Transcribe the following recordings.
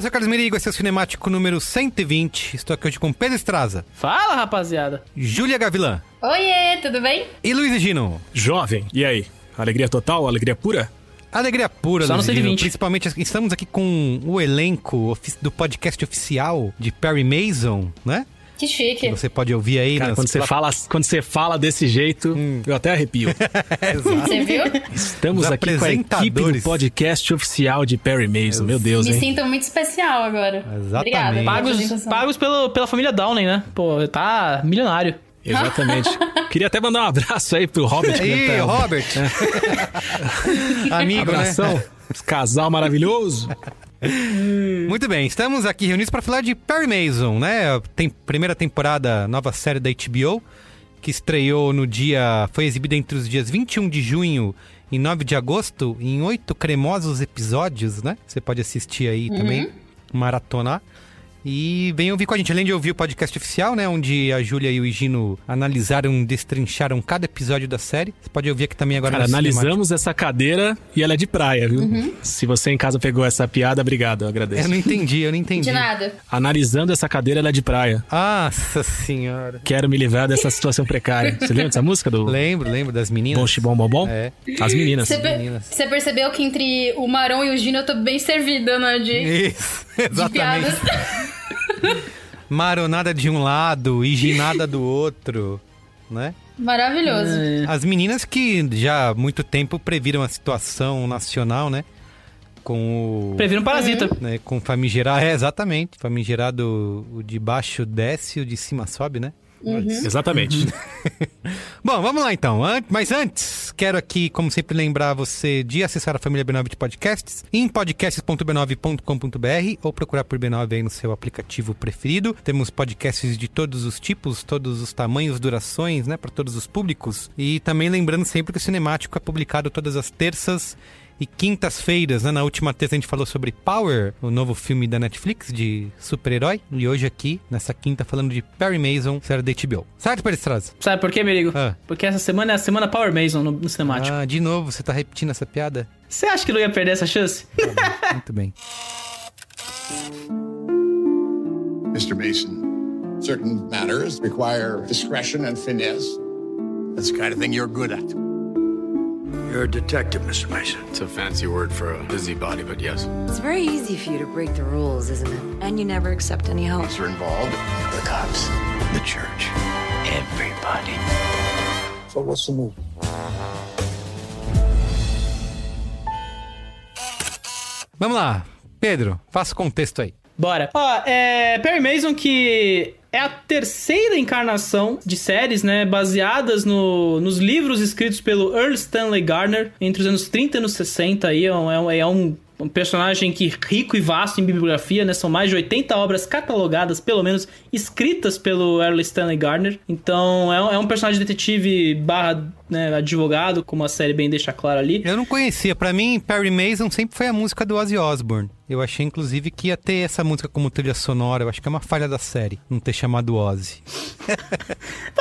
eu sou o Carlos Merigo, esse é o Cinemático número 120. Estou aqui hoje com Pedro Estraza, Fala, rapaziada. Júlia Gavilã Oiê, tudo bem? e Luiz Gino. Jovem, e aí? Alegria total? Alegria pura? Alegria pura, Só no Luiz Gino. 120. Principalmente, estamos aqui com o elenco do podcast oficial de Perry Mason, né? Que Que chique. você pode ouvir aí Cara, nas quando você, fala, quando você fala desse jeito, eu até arrepio. Exato. Você viu? Estamos Os aqui com a equipe do podcast oficial de Perry Mason. Meu Deus, Me hein? sinto muito especial agora. Exatamente. Obrigada. Pagos, pagos pelo, pela família Downey, né? Pô, tá milionário. Exatamente. Queria até mandar um abraço aí pro Robert. que Aí, tá- Robert. Amigo, né? Abração. Esse casal maravilhoso. Muito bem, estamos aqui reunidos para falar de Perry Mason, né? Tem primeira temporada, nova série da HBO, que estreou no dia. Foi exibida entre os dias 21 de junho e 9 de agosto, em oito cremosos episódios, né? Você pode assistir aí também, maratonar. E vem ouvir com a gente, além de ouvir o podcast oficial, né? Onde a Júlia e o Higino analisaram, destrincharam cada episódio da série. Você pode ouvir aqui também agora Cara, analisamos essa cadeira e ela é de praia, viu? Se você em casa pegou essa piada, obrigado, eu agradeço. Eu não entendi, eu não entendi. De nada. Analisando essa cadeira, ela é de praia. Nossa senhora. Quero me livrar dessa situação precária. Você lembra dessa música do Lembro, lembro das meninas. Bom Chibom Bom Bom? É. As meninas. Você, per- meninas. você percebeu que entre o Marão e o Gino eu tô bem servida, né? De, Isso, de exatamente. piadas. Maronada de um lado e ginada do outro, né? Maravilhoso. As meninas que já há muito tempo previram a situação nacional, né? Com o... Previram Parasita. Né, com o famigerado... É, exatamente. Famigerado, o de baixo desce, o de cima sobe, né? Exatamente. Bom, vamos lá então. Mas antes, quero aqui, como sempre, lembrar você de acessar a família B9 de podcasts em podcasts.b9.com.br ou procurar por B9 aí no seu aplicativo preferido. Temos podcasts de todos os tipos, todos os tamanhos, durações, né, para todos os públicos. E também lembrando sempre que o Cinemático é publicado todas as terças e quintas-feiras, né? Na última terça a gente falou sobre Power, o novo filme da Netflix de super-herói. E hoje aqui, nessa quinta, falando de Perry Mason, série da HBO. Certo, Perestrasa? Sabe por quê, Merigo? Ah. Porque essa semana é a semana Power Mason no, no cinemático. Ah, de novo, você tá repetindo essa piada? Você acha que não ia perder essa chance? Muito bem. Mr. Mason, certain matters require discretion and finesse. That's the kind of thing you're good at. You're a detective, Mr. Mason. It's a fancy word for a busybody, but yes. It's very easy for you to break the rules, isn't it? And you never accept any help. You're involved. The cops, the church, everybody. So what's the move? Vamos lá. Pedro, faça o contexto aí. Bora. Ó, é. Perry Mason que. É a terceira encarnação de séries, né? Baseadas no, nos livros escritos pelo Earl Stanley Garner entre os anos 30 e anos 60. Aí é um, é um, um personagem que rico e vasto em bibliografia, né? São mais de 80 obras catalogadas, pelo menos escritas pelo Earl Stanley Garner. Então é, um- é um personagem detetive barra né, advogado, como a série bem deixa claro ali. Eu não conhecia. Pra mim, Perry Mason sempre foi a música do Ozzy Osbourne. Eu achei, inclusive, que ia ter essa música como trilha sonora. Eu acho que é uma falha da série, não ter chamado Ozzy.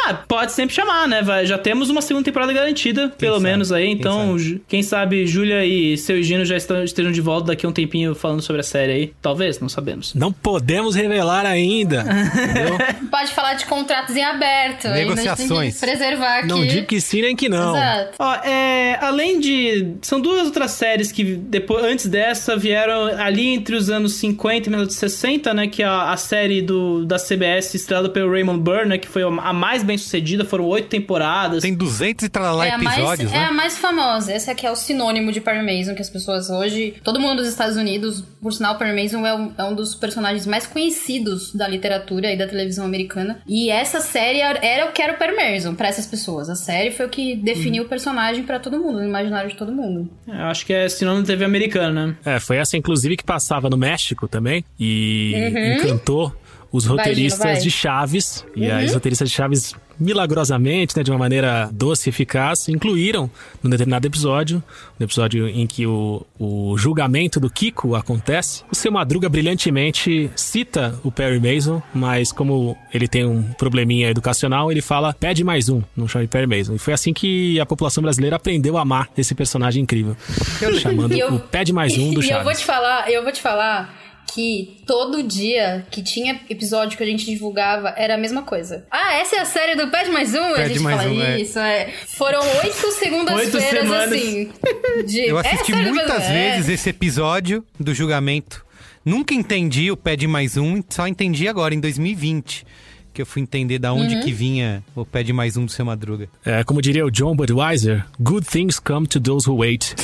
Ah, pode sempre chamar, né? Vai, já temos uma segunda temporada garantida, pelo sabe? menos aí. Quem Então, sabe? Ju- quem sabe Júlia e seu Gino já estão, estejam de volta daqui a um tempinho falando sobre a série aí. Talvez, não sabemos. Não podemos revelar ainda. Pode falar de contratos em aberto. Negociações. preservar aqui. Não digo que sim nem que não. Exato. Ó, é, além de. São duas outras séries que depois, antes dessa vieram ali entre os anos 50 e 1960, né? Que é a, a série do, da CBS estrelada pelo Raymond Burr, né? Que foi a mais bem sucedida, foram oito temporadas. Tem 200 e tralalá É a, mais, episódios, é né? a mais famosa. Esse aqui é o sinônimo de Perry Mason, que as pessoas hoje... Todo mundo dos Estados Unidos, por sinal, Perry Mason é um, é um dos personagens mais conhecidos da literatura e da televisão americana. E essa série era o que era o Perry Mason pra essas pessoas. A série foi o que definiu o personagem pra todo mundo, no imaginário de todo mundo. É, Eu acho que é sinônimo de TV americana, né? É, foi essa, inclusive, que passava no México também e Uhum. encantou os Vai, roteiristas Gino, vai. de Chaves. E Uhum. aí, os roteiristas de Chaves, milagrosamente, né, de uma maneira doce e eficaz, incluíram num determinado episódio, no episódio em que o, o julgamento do Kiko acontece, o seu Madruga brilhantemente cita o Perry Mason, mas como ele tem um probleminha educacional, ele fala, pede mais um, não chama de Perry Mason. E foi assim que a população brasileira aprendeu a amar esse personagem incrível, chamando E eu- o pede mais um do E eu vou Chaves. te falar, eu vou te falar que todo dia que tinha episódio que a gente divulgava era a mesma coisa. Ah, essa é a série do Pede Mais Um? e a Pede gente Mais fala Um, é. isso, é. Foram oito Oito segundas-feiras semanas. assim. De, Eu "É assisti do muitas Pede- é. vezes esse episódio do julgamento. Nunca entendi o Pede Mais Um, só entendi agora, em 2020. Que eu fui entender da onde Uhum. que vinha o Pede Mais Um do Seu Madruga. É, como diria o John Budweiser, good things come to those who wait.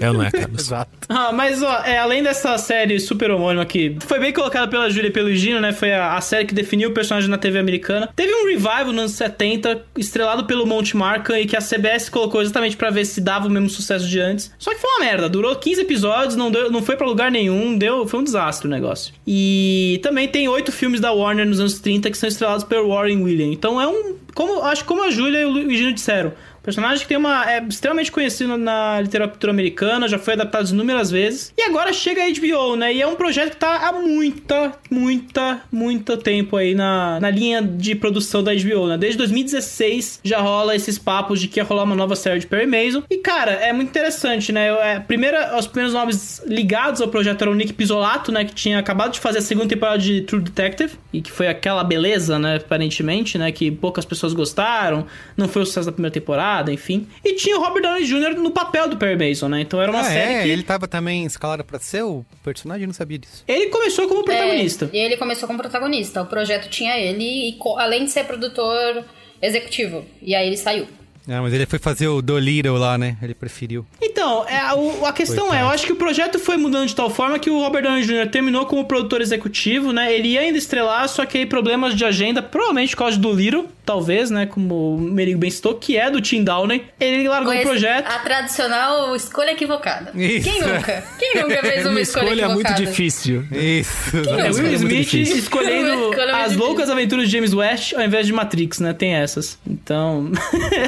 É ou não é, Carlos? Exato. Ah, mas ó, é, além dessa série super homônima que foi bem colocada pela Júlia e pelo Gino, né? Foi a, a série que definiu o personagem na TV americana. Teve um revival nos anos 70, estrelado pelo Monte Markham e que a CBS colocou exatamente pra ver se dava o mesmo sucesso de antes. Só que foi uma merda, durou 15 episódios, não, deu, não foi pra lugar nenhum, deu, foi um desastre o negócio. E também tem oito filmes da Warner nos anos 30 que são estrelados pelo Warren Williams. Então é um, como acho que como a Júlia e o Gino disseram, Personagem que tem uma. é extremamente conhecido na literatura americana, já foi adaptado inúmeras vezes. E agora chega a HBO, né? E é um projeto que tá há muita, muita, muito tempo aí na, na linha de produção da HBO, né? Desde 2016 já rola esses papos de que ia rolar uma nova série de Perry Mason. E, cara, é muito interessante, né? É, primeira, os primeiros nomes ligados ao projeto eram o Nick Pisolato, né? Que tinha acabado de fazer a segunda temporada de True Detective. E que foi aquela beleza, né? Aparentemente, né? Que poucas pessoas gostaram. Não foi o sucesso da primeira temporada, enfim. E tinha o Robert Downey Jr. no papel do Perry Mason, né? Então era uma ah, série é? que... Ele tava também escalado pra ser o personagem? Eu não sabia disso. Ele começou como protagonista. É, e ele começou como protagonista. O projeto tinha ele, e co- além de ser produtor executivo. E aí ele saiu. Ah, mas ele foi fazer o Dolittle lá, né? Ele preferiu. Então, é, a, o- a questão Coitado. é, eu acho que o projeto foi mudando de tal forma que o Robert Downey Jr. terminou como produtor executivo, né? Ele ia ainda estrelar, só que aí problemas de agenda, provavelmente por causa do Little, talvez, né? Como o Merigo bem citou, que é do Tim Downey. Ele largou o Conhece projeto. A tradicional escolha equivocada. Isso. Quem nunca? Quem nunca fez uma, uma escolha, escolha muito equivocada? difícil. Isso. É, Will é muito Smith difícil. escolhendo Escolha muito as loucas aventuras de James West ao invés de Matrix, né? Tem essas. Então,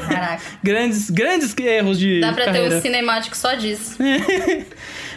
Caraca. grandes, grandes erros de Dá pra carreira. ter um cinemático só disso.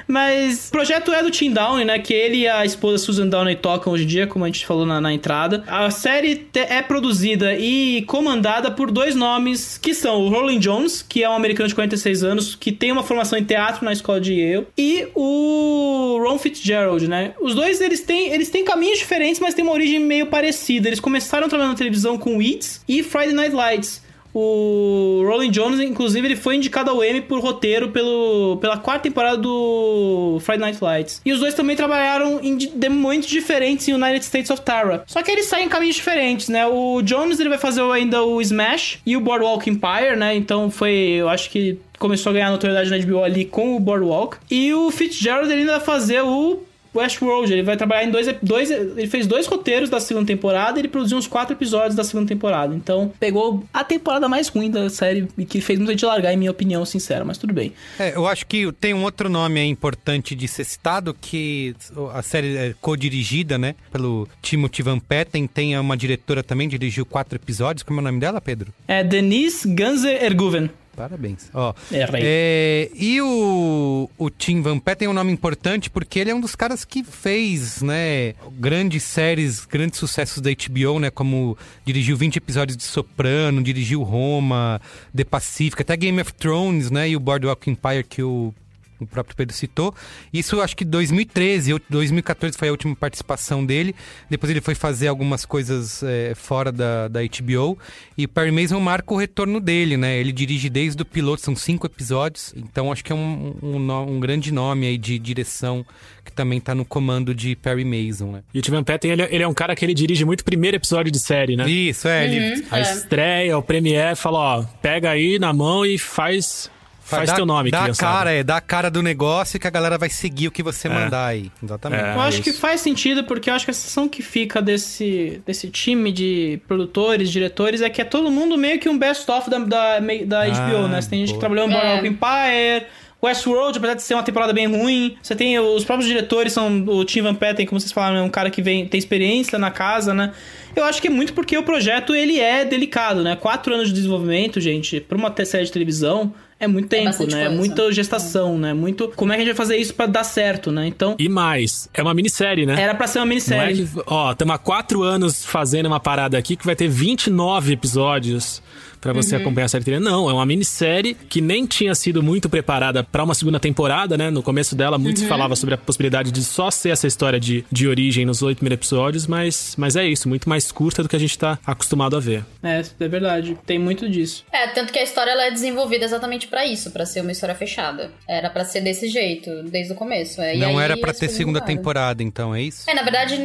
Mas o projeto é do Tim Downey, né? Que ele e a esposa Susan Downey tocam hoje em dia, como a gente falou na, na entrada. A série é produzida e comandada por dois nomes que são o Rolling Jones, que é um americano de 46 anos, que tem uma formação em teatro na escola de Yale, e o Ron Fitzgerald, né? Os dois, eles têm, eles têm caminhos diferentes, mas têm uma origem meio parecida. Eles começaram trabalhando na televisão com Weeds e Friday Night Lights. O Rolling Jones, inclusive, ele foi indicado ao Emmy por roteiro pelo, pela quarta temporada do Friday Night Lights. E os dois também trabalharam em momentos diferentes em United States of Tara. Só que eles saem em caminhos diferentes, né? O Jones, ele vai fazer ainda o Smash e o Boardwalk Empire, né? Então foi, eu acho que começou a ganhar notoriedade na HBO ali com o Boardwalk. E o Fitzgerald, ele ainda vai fazer o Westworld, ele vai trabalhar em dois, dois. Ele fez dois roteiros da segunda temporada e ele produziu uns quatro episódios da segunda temporada. Então, pegou a temporada mais ruim da série e que fez muita gente largar, em minha opinião sincera, mas tudo bem. É, eu acho que tem um outro nome aí importante de ser citado, que a série é co-dirigida, né, pelo Timothy Van Patten, tem uma diretora também, dirigiu quatro episódios. Como é o nome dela, Pedro? É Denise Ganze Erguven. Parabéns. Ó, Errei. é, e o, o Tim Van Patten é um nome importante porque ele é um dos caras que fez, né, grandes séries, grandes sucessos da HBO, né, como dirigiu 20 episódios de Soprano, dirigiu Roma, The Pacific, até Game of Thrones, né, e o Boardwalk Empire que o o próprio Pedro citou. Isso acho que 2013, ou 2014 foi a última participação dele. Depois ele foi fazer algumas coisas é, fora da, da HBO. E Perry Mason marca o retorno dele, né? Ele dirige desde o piloto, são cinco episódios. Então acho que é um, um, um grande nome aí de direção que também tá no comando de Perry Mason, né? E o Tim Van Patten, ele, ele é um cara que ele dirige muito o primeiro episódio de série, né? Isso, é. Ele, A estreia, o premiere, fala, ó, pega aí na mão e faz... Faz dá- teu nome, Dá criançada. cara, é. Dá a cara do negócio que a galera vai seguir o que você É. mandar aí. Exatamente. É. Eu acho que faz sentido, porque eu acho que a sensação que fica desse, desse time de produtores, diretores, é que é todo mundo meio que um best-of da, da, da Ah, HBO, né? Você tem gente que trabalhou em Boardwalk É. Empire, Westworld, apesar de ser uma temporada bem ruim. Você tem os próprios diretores, são o Tim Van Patten, como vocês falaram, é um cara que vem, tem experiência na casa, né? Eu acho que é muito porque o projeto, ele é delicado, né? Quatro anos de desenvolvimento, gente, pra uma série de televisão... É muito tempo, bastante né? É coisa. muita gestação, né? Muito. Como é que a gente vai fazer isso pra dar certo, né? Então. E mais, é uma minissérie, né? Era pra ser uma Não é minissérie. que, ó, estamos há quatro anos fazendo uma parada aqui que vai ter 29 episódios pra você Uhum. acompanhar a série inteira. Não, é uma minissérie que nem tinha sido muito preparada pra uma segunda temporada, né? No começo dela, muito se Uhum. falava sobre a possibilidade de só ser essa história de, de origem nos oito primeiros episódios, mas, mas é isso, muito mais curta do que a gente tá acostumado a ver. É, é verdade. Tem muito disso. É, tanto que a história ela é desenvolvida exatamente pra isso, pra ser uma história fechada. Era pra ser desse jeito, desde o começo. É, e Não aí era pra as ter segunda mudaram. temporada, então, é isso? É, na verdade,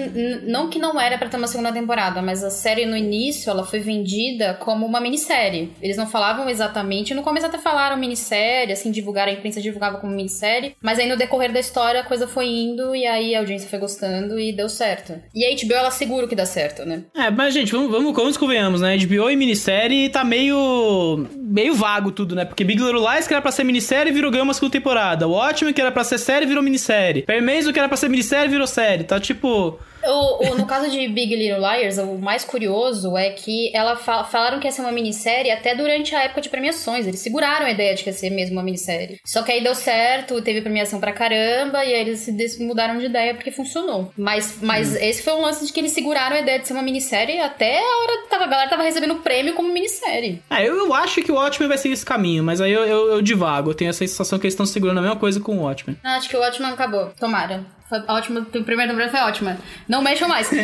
não que não era pra ter uma segunda temporada, mas a série no início, ela foi vendida como uma minissérie. Eles não falavam exatamente, no começo até falaram minissérie, assim, divulgaram, a imprensa divulgava como minissérie, mas aí no decorrer da história a coisa foi indo e aí a audiência foi gostando e deu certo. E a HBO, ela segura que dá certo, né? É, mas, gente, vamos, vamos, vamos convenhamos, né? HBO e minissérie tá meio. meio vago tudo, né? Porque Big Little Lies, que era pra ser minissérie, virou ganhou uma segunda temporada. Watchmen, que era pra ser série, virou minissérie. Perry Mason, que era pra ser minissérie, virou série. Tá tipo. O, o- no caso de Big Little Liars, o mais curioso é que ela fa- falaram que ia ser uma minissérie até durante a época de premiações. Eles seguraram a ideia de que ia ser mesmo uma minissérie. Só que aí deu certo, teve premiação pra caramba, e aí eles mudaram de ideia porque funcionou. Mas, mas esse foi um lance de que eles seguraram a ideia de ser uma minissérie até a hora que a galera tava recebendo prêmio como minissérie. Ah, eu, eu acho que o Watchmen vai seguir esse caminho, mas aí eu, eu, eu divago. Eu tenho essa sensação que eles estão segurando a mesma coisa com o Watchmen. Não, acho que o Watchmen acabou. Tomara. Foi ótimo, o primeiro temporada foi ótima. Não mexam mais.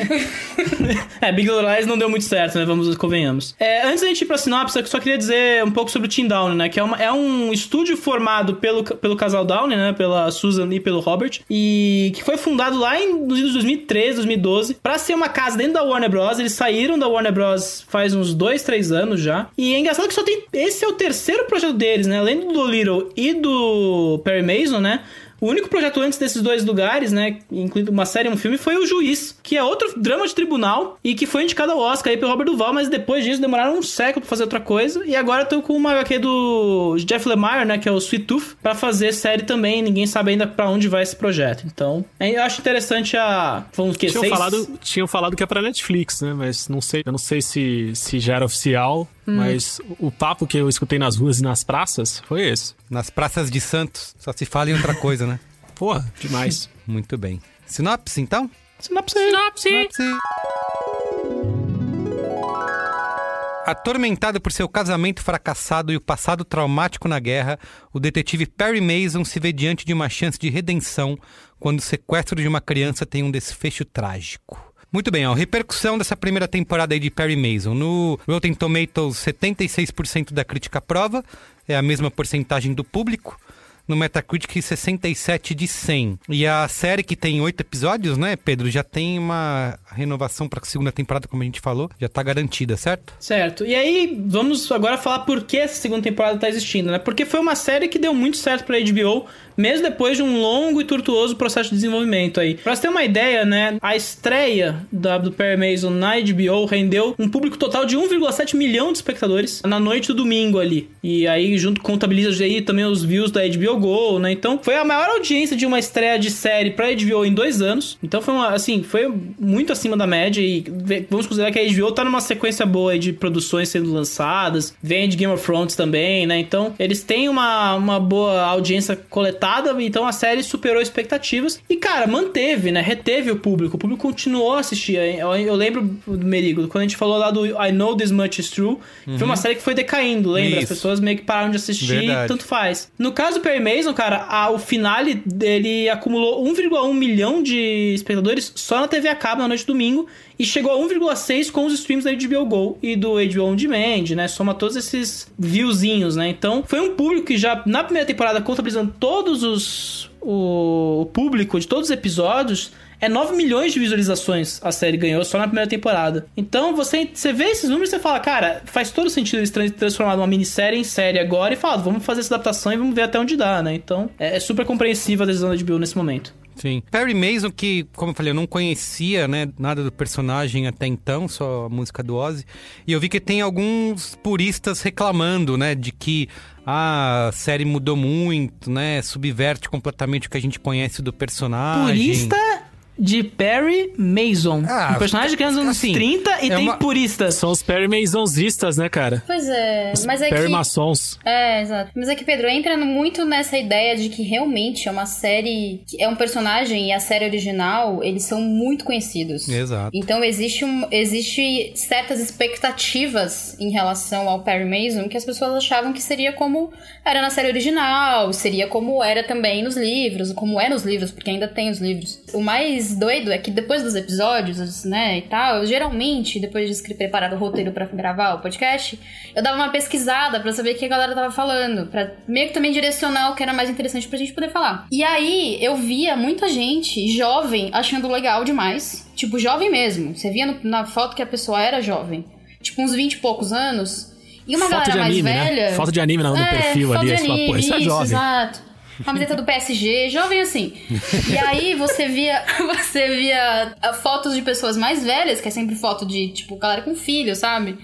É, Big Little Lies não deu muito certo, né? Vamos, convenhamos. É, antes da gente ir pra sinopse, eu só queria dizer um pouco sobre o Team Downey, né? Que é, uma- é um estúdio formado pelo, pelo casal Downey, né? Pela Susan e pelo Robert. E que foi fundado lá em, nos anos 2013, 2012, pra ser uma casa dentro da Warner Bros. Eles saíram da Warner Bros. faz uns dois, três anos já. E é engraçado que só tem... Esse é o terceiro projeto deles, né? Além do Dolittle e do Perry Mason, né? O único projeto antes desses dois lugares, né, incluindo uma série e um filme, foi O Juiz, que é outro drama de tribunal e que foi indicado ao Oscar aí pelo Robert Duval, mas depois disso demoraram um século pra fazer outra coisa. E agora tô com uma HQ do Jeff Lemire, né, que é o Sweet Tooth, pra fazer série também. Ninguém sabe ainda pra onde vai esse projeto. Então, eu acho interessante a. Vamos que tinham seis... falado Tinham falado que é pra Netflix, né? Mas não sei, eu não sei se, se já era oficial. Hum. Mas o papo que eu escutei nas ruas e nas praças foi esse. Nas praças de Santos, só se fala em outra coisa, né? Porra, demais. Muito bem. Sinopse, então? Sinopse. Sinopse. Sinopse. Atormentado por seu casamento fracassado e o passado traumático na guerra, o detetive Perry Mason se vê diante de uma chance de redenção quando o sequestro de uma criança tem um desfecho trágico. Muito bem, ó, repercussão dessa primeira temporada aí de Perry Mason. No Rotten Tomatoes, 76% da crítica aprova, é a mesma porcentagem do público no Metacritic 67 de 100. E a série que tem oito episódios, né, Pedro, já tem uma renovação para a segunda temporada, como a gente falou, já tá garantida, certo? Certo. E aí, vamos agora falar por que essa segunda temporada tá existindo, né? Porque foi uma série que deu muito certo para HBO, mesmo depois de um longo e tortuoso processo de desenvolvimento aí. Pra você ter uma ideia, né, a estreia da, do Perry Mason na HBO rendeu um público total de 1,7 milhão de espectadores na noite do domingo ali. E aí, junto contabiliza aí também os views da HBO Go, né? Então, foi a maior audiência de uma estreia de série pra HBO em dois anos. Então, foi uma, assim, foi muito acima da média e vamos considerar que a HBO tá numa sequência boa de produções sendo lançadas, vem de Game of Thrones também, né? Então, eles têm uma, uma boa audiência coletada então a série superou expectativas e, cara, manteve, né? Reteve o público. O público continuou a assistir. Eu, eu lembro do Merigo, quando a gente falou lá do I Know This Much Is True, uhum. foi uma série que foi decaindo, lembra? Isso. As pessoas meio que pararam de assistir e tanto faz. No caso do Perry Mason, cara, a, o finale dele acumulou 1,1 milhão de espectadores só na TV a cabo na noite de domingo e chegou a 1,6 com os streams da HBO Go e do HBO On Demand, né? Soma todos esses viewzinhos, né? Então, foi um público que já na primeira temporada, contabilizando todos os o público de todos os episódios, é 9 milhões de visualizações a série ganhou só na primeira temporada. Então você, você vê esses números e você fala, cara, faz todo sentido eles transformar uma minissérie em série agora e fala, vamos fazer essa adaptação e vamos ver até onde dá, né? Então é, é super compreensível a decisão da HBO nesse momento. Sim. Perry Mason, que, como eu falei, eu não conhecia, né, nada do personagem até então, só a música do Ozzy. E eu vi que tem alguns puristas reclamando, né, de que ah, a série mudou muito, né, subverte completamente o que a gente conhece do personagem. Purista de Perry Mason. Ah, um personagem que anda nos assim, 30 e é tem uma... puristas. São os Perry Masonzistas, né, cara? Pois é. Os mas é Perry que... Maçons. É, exato. Mas é que, Pedro, entra muito nessa ideia de que realmente é uma série... É um personagem e a série original, eles são muito conhecidos. Exato. Então existe, um, existe certas expectativas em relação ao Perry Mason que as pessoas achavam que seria como era na série original, seria como era também nos livros, como é nos livros, porque ainda tem os livros. O mais doido é que depois dos episódios, né, e tal, eu geralmente, depois de preparar o roteiro para gravar o podcast, eu dava uma pesquisada para saber o que a galera tava falando, para meio que também direcionar o que era mais interessante pra gente poder falar. E aí eu via muita gente jovem achando legal demais, tipo jovem mesmo. Você via no, na foto que a pessoa era jovem, tipo uns 20 e poucos anos. E uma foto galera anime, mais né? velha. Foto de anime no, é, perfil ali. Anime, fala, Pô, isso, é jovem. Exato camiseta do PSG, jovem assim. E aí você via, você via ah, fotos de pessoas mais velhas, que é sempre foto de, tipo, galera com filho, sabe?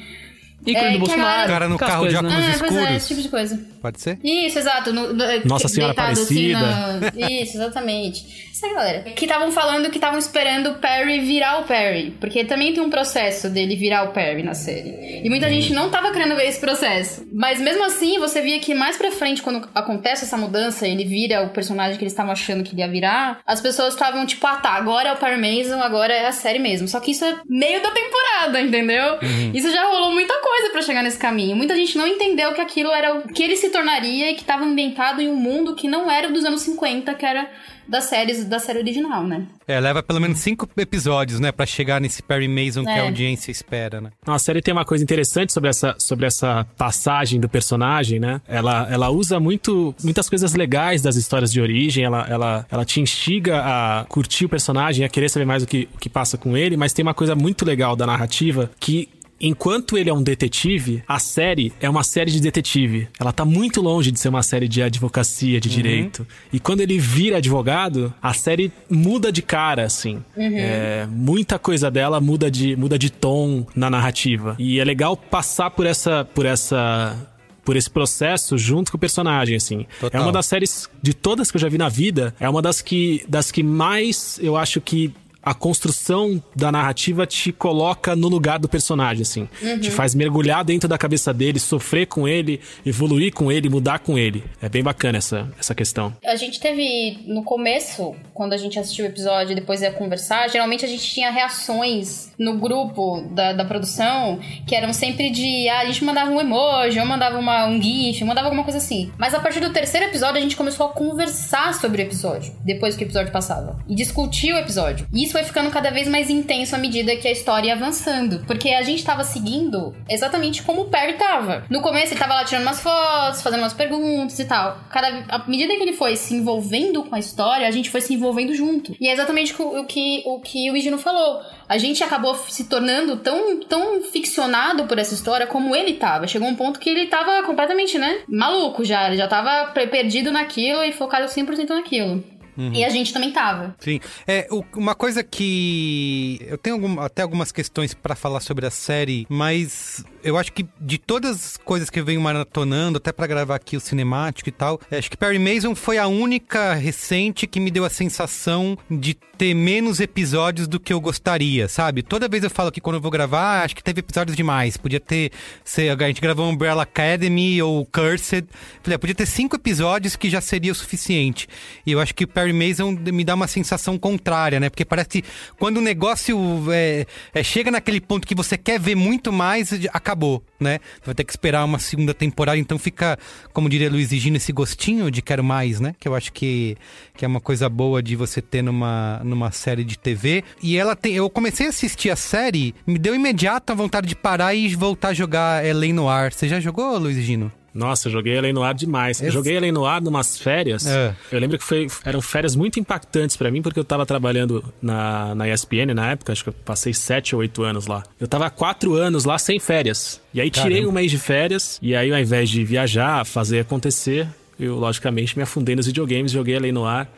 E é, do Bolsonaro. Galera... cara no carro coisas, de óculos né? escuros. É, esse tipo de coisa. Pode ser? Isso, exato. No, no, Nossa Senhora Aparecida. Assim na... Isso, exatamente. Essa galera. Que estavam falando que estavam esperando o Perry virar o Perry. Porque também tem um processo dele virar o Perry na série. E muita gente não tava querendo ver esse processo. Mas mesmo assim, você via que mais pra frente, quando acontece essa mudança, ele vira o personagem que eles estavam achando que ele ia virar, as pessoas estavam tipo, ah tá, agora é o Perry Mason, agora é a série mesmo. Só que isso é meio da temporada, entendeu? Uhum. Isso já rolou muita coisa para chegar nesse caminho. Muita gente não entendeu que aquilo era o que ele se tornaria e que estava ambientado em um mundo que não era dos anos 50, que era das séries da série original, né? É, leva pelo menos cinco episódios, né, para chegar nesse Perry Mason é. que a é. audiência espera, né? A série tem uma coisa interessante sobre essa, sobre essa passagem do personagem, né? Ela, ela usa muito, muitas coisas legais das histórias de origem, ela, ela, ela te instiga a curtir o personagem, a querer saber mais o que, o que passa com ele, mas tem uma coisa muito legal da narrativa que enquanto ele é um detetive, a série é uma série de detetive. Ela tá muito longe de ser uma série de advocacia, de Uhum. direito. E quando ele vira advogado, a série muda de cara, assim. Uhum. É, muita coisa dela muda de, muda de tom na narrativa. E é legal passar por essa. Por essa por esse processo junto com o personagem, assim. Total. É uma das séries de todas que eu já vi na vida, é uma das que das que mais eu acho que a construção da narrativa te coloca no lugar do personagem, assim. Uhum. Te faz mergulhar dentro da cabeça dele, sofrer com ele, evoluir com ele, mudar com ele. É bem bacana essa, essa questão. A gente teve, no começo, quando a gente assistiu o episódio e depois ia conversar, geralmente a gente tinha reações no grupo da, da produção que eram sempre de, ah, a gente mandava um emoji, eu mandava uma, um gif, mandava alguma coisa assim. Mas a partir do terceiro episódio a gente começou a conversar sobre o episódio, depois que o episódio passava. E discutir o episódio. E isso foi ficando cada vez mais intenso à medida que a história ia avançando. Porque a gente tava seguindo exatamente como o Perry tava. No começo ele tava lá tirando umas fotos, fazendo umas perguntas e tal. Cada, à medida que ele foi se envolvendo com a história, a gente foi se envolvendo junto. E é exatamente o que o, que o Igino falou. A gente acabou se tornando tão, tão ficcionado por essa história como ele tava. Chegou um ponto que ele tava completamente, né? Maluco já. Ele já tava perdido naquilo e focado 100% naquilo. Uhum. E a gente também tava. Sim. É, uma coisa que. Eu tenho algum- até algumas questões pra falar sobre a série, mas eu acho que de todas as coisas que eu venho maratonando, até pra gravar aqui o cinemático e tal, acho que Perry Mason foi a única recente que me deu a sensação de ter menos episódios do que eu gostaria, sabe? Toda vez eu falo que quando eu vou gravar, acho que teve episódios demais. Podia ter. Ser, a gente gravou Umbrella Academy ou Cursed. Falei, ah, podia ter cinco episódios que já seria o suficiente. E eu acho que Perry Mason me dá uma sensação contrária, né? Porque parece que quando o negócio é, é, chega naquele ponto que você quer ver muito mais, acabou, né? Vai ter que esperar uma segunda temporada, então fica, como diria Luiz e Gino, esse gostinho de quero mais, né? Que eu acho que, que é uma coisa boa de você ter numa, numa série de TV. E ela tem. Eu comecei a assistir a série, me deu imediata vontade de parar e voltar a jogar Elen Noir. Você já jogou, Luiz e Gino? Nossa, eu joguei Além no Ar demais. Eu Esse- joguei Além no Ar numas férias. É. Eu lembro que foi, eram férias muito impactantes pra mim, porque eu tava trabalhando na, na ESPN na época, acho que eu passei sete ou oito anos lá. Eu tava há quatro anos lá sem férias. E aí tirei Caramba. um mês de férias, e aí ao invés de viajar, fazer acontecer, eu logicamente me afundei nos videogames, joguei Além no Ar.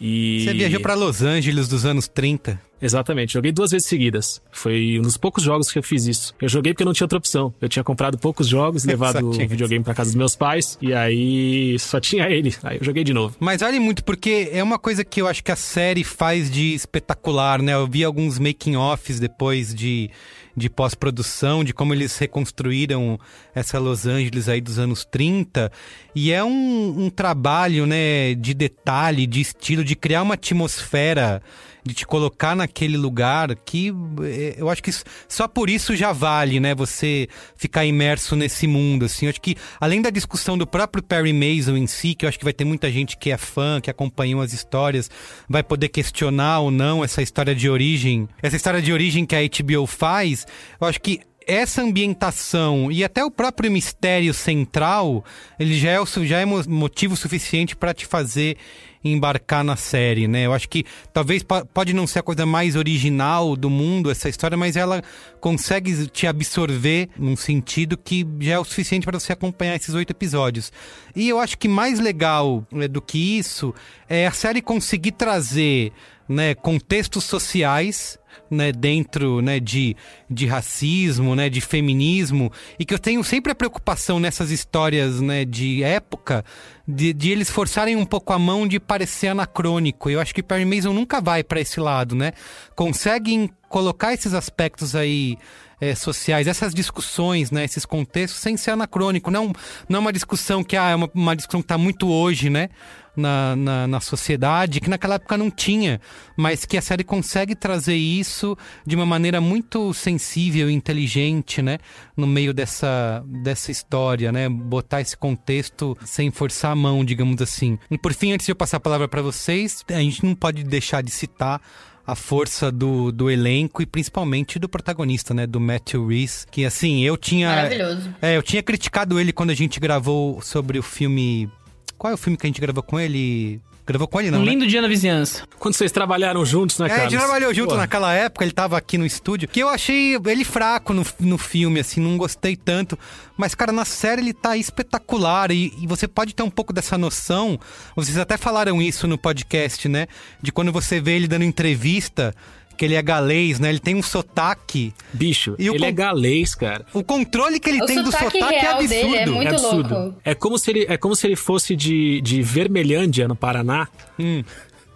E... Você viajou pra Los Angeles dos anos 30. Exatamente, joguei duas vezes seguidas. Foi um dos poucos jogos que eu fiz isso. Eu joguei porque não tinha outra opção. Eu tinha comprado poucos jogos, levado o videogame pra casa dos meus pais, e aí só tinha ele. Aí eu joguei de novo. Mas vale muito, porque é uma coisa que eu acho que a série faz de espetacular, né? Eu vi alguns making-offs depois de, de pós-produção, de como eles reconstruíram essa Los Angeles aí dos anos 30. E é um, um trabalho, né, de detalhe, de estilo, de criar uma atmosfera de te colocar naquele lugar que eh, eu acho que só por isso já vale, né? Você ficar imerso nesse mundo, assim. Eu acho que além da discussão do próprio Perry Mason em si, que eu acho que vai ter muita gente que é fã, que acompanhou as histórias, vai poder questionar ou não essa história de origem, essa história de origem que a HBO faz. Eu acho que essa ambientação e até o próprio mistério central, ele já é, já é mo- motivo suficiente para te fazer embarcar na série, né? Eu acho que talvez po- pode não ser a coisa mais original do mundo essa história, mas ela consegue te absorver num sentido que já é o suficiente para você acompanhar esses oito episódios. E eu acho que mais legal né, do que isso é a série conseguir trazer né, contextos sociais né, dentro né, de, de racismo, né, de feminismo, e que eu tenho sempre a preocupação nessas histórias né, de época de, de eles forçarem um pouco a mão de parecer anacrônico. Eu acho que Perry Mason nunca vai para esse lado, né? Conseguem colocar esses aspectos aí é, sociais, essas discussões, né, esses contextos, sem ser anacrônico. Não, não é uma discussão que ah, é uma, uma discussão que está muito hoje, né? Na, na, na sociedade, que naquela época não tinha, mas que a série consegue trazer isso de uma maneira muito sensível e inteligente, né? No meio dessa, dessa história, né? Botar esse contexto sem forçar a mão, digamos assim. E por fim, antes de eu passar a palavra para vocês, a gente não pode deixar de citar a força do, do elenco e principalmente do protagonista, né? Do Matthew Reese. Que assim, eu tinha. Maravilhoso. É, eu tinha criticado ele quando a gente gravou sobre o filme. Qual é o filme que a gente gravou com ele? Gravou com ele, não? Um né? lindo dia na vizinhança. Quando vocês trabalharam juntos, né, É, a gente trabalhou junto Pô, naquela época, ele tava aqui no estúdio. Que eu achei ele fraco no, no filme, assim, não gostei tanto. Mas, cara, na série ele tá espetacular. E, e você pode ter um pouco dessa noção. Vocês até falaram isso no podcast, né? De quando você vê ele dando entrevista, que ele é galês, né? Ele tem um sotaque. Bicho, E o ele con- é galês, cara. O controle que ele O tem do sotaque sotaque é real absurdo. dele é muito é absurdo. louco. É como se ele, é como se ele fosse de, de Vermelhândia, no Paraná. Hum.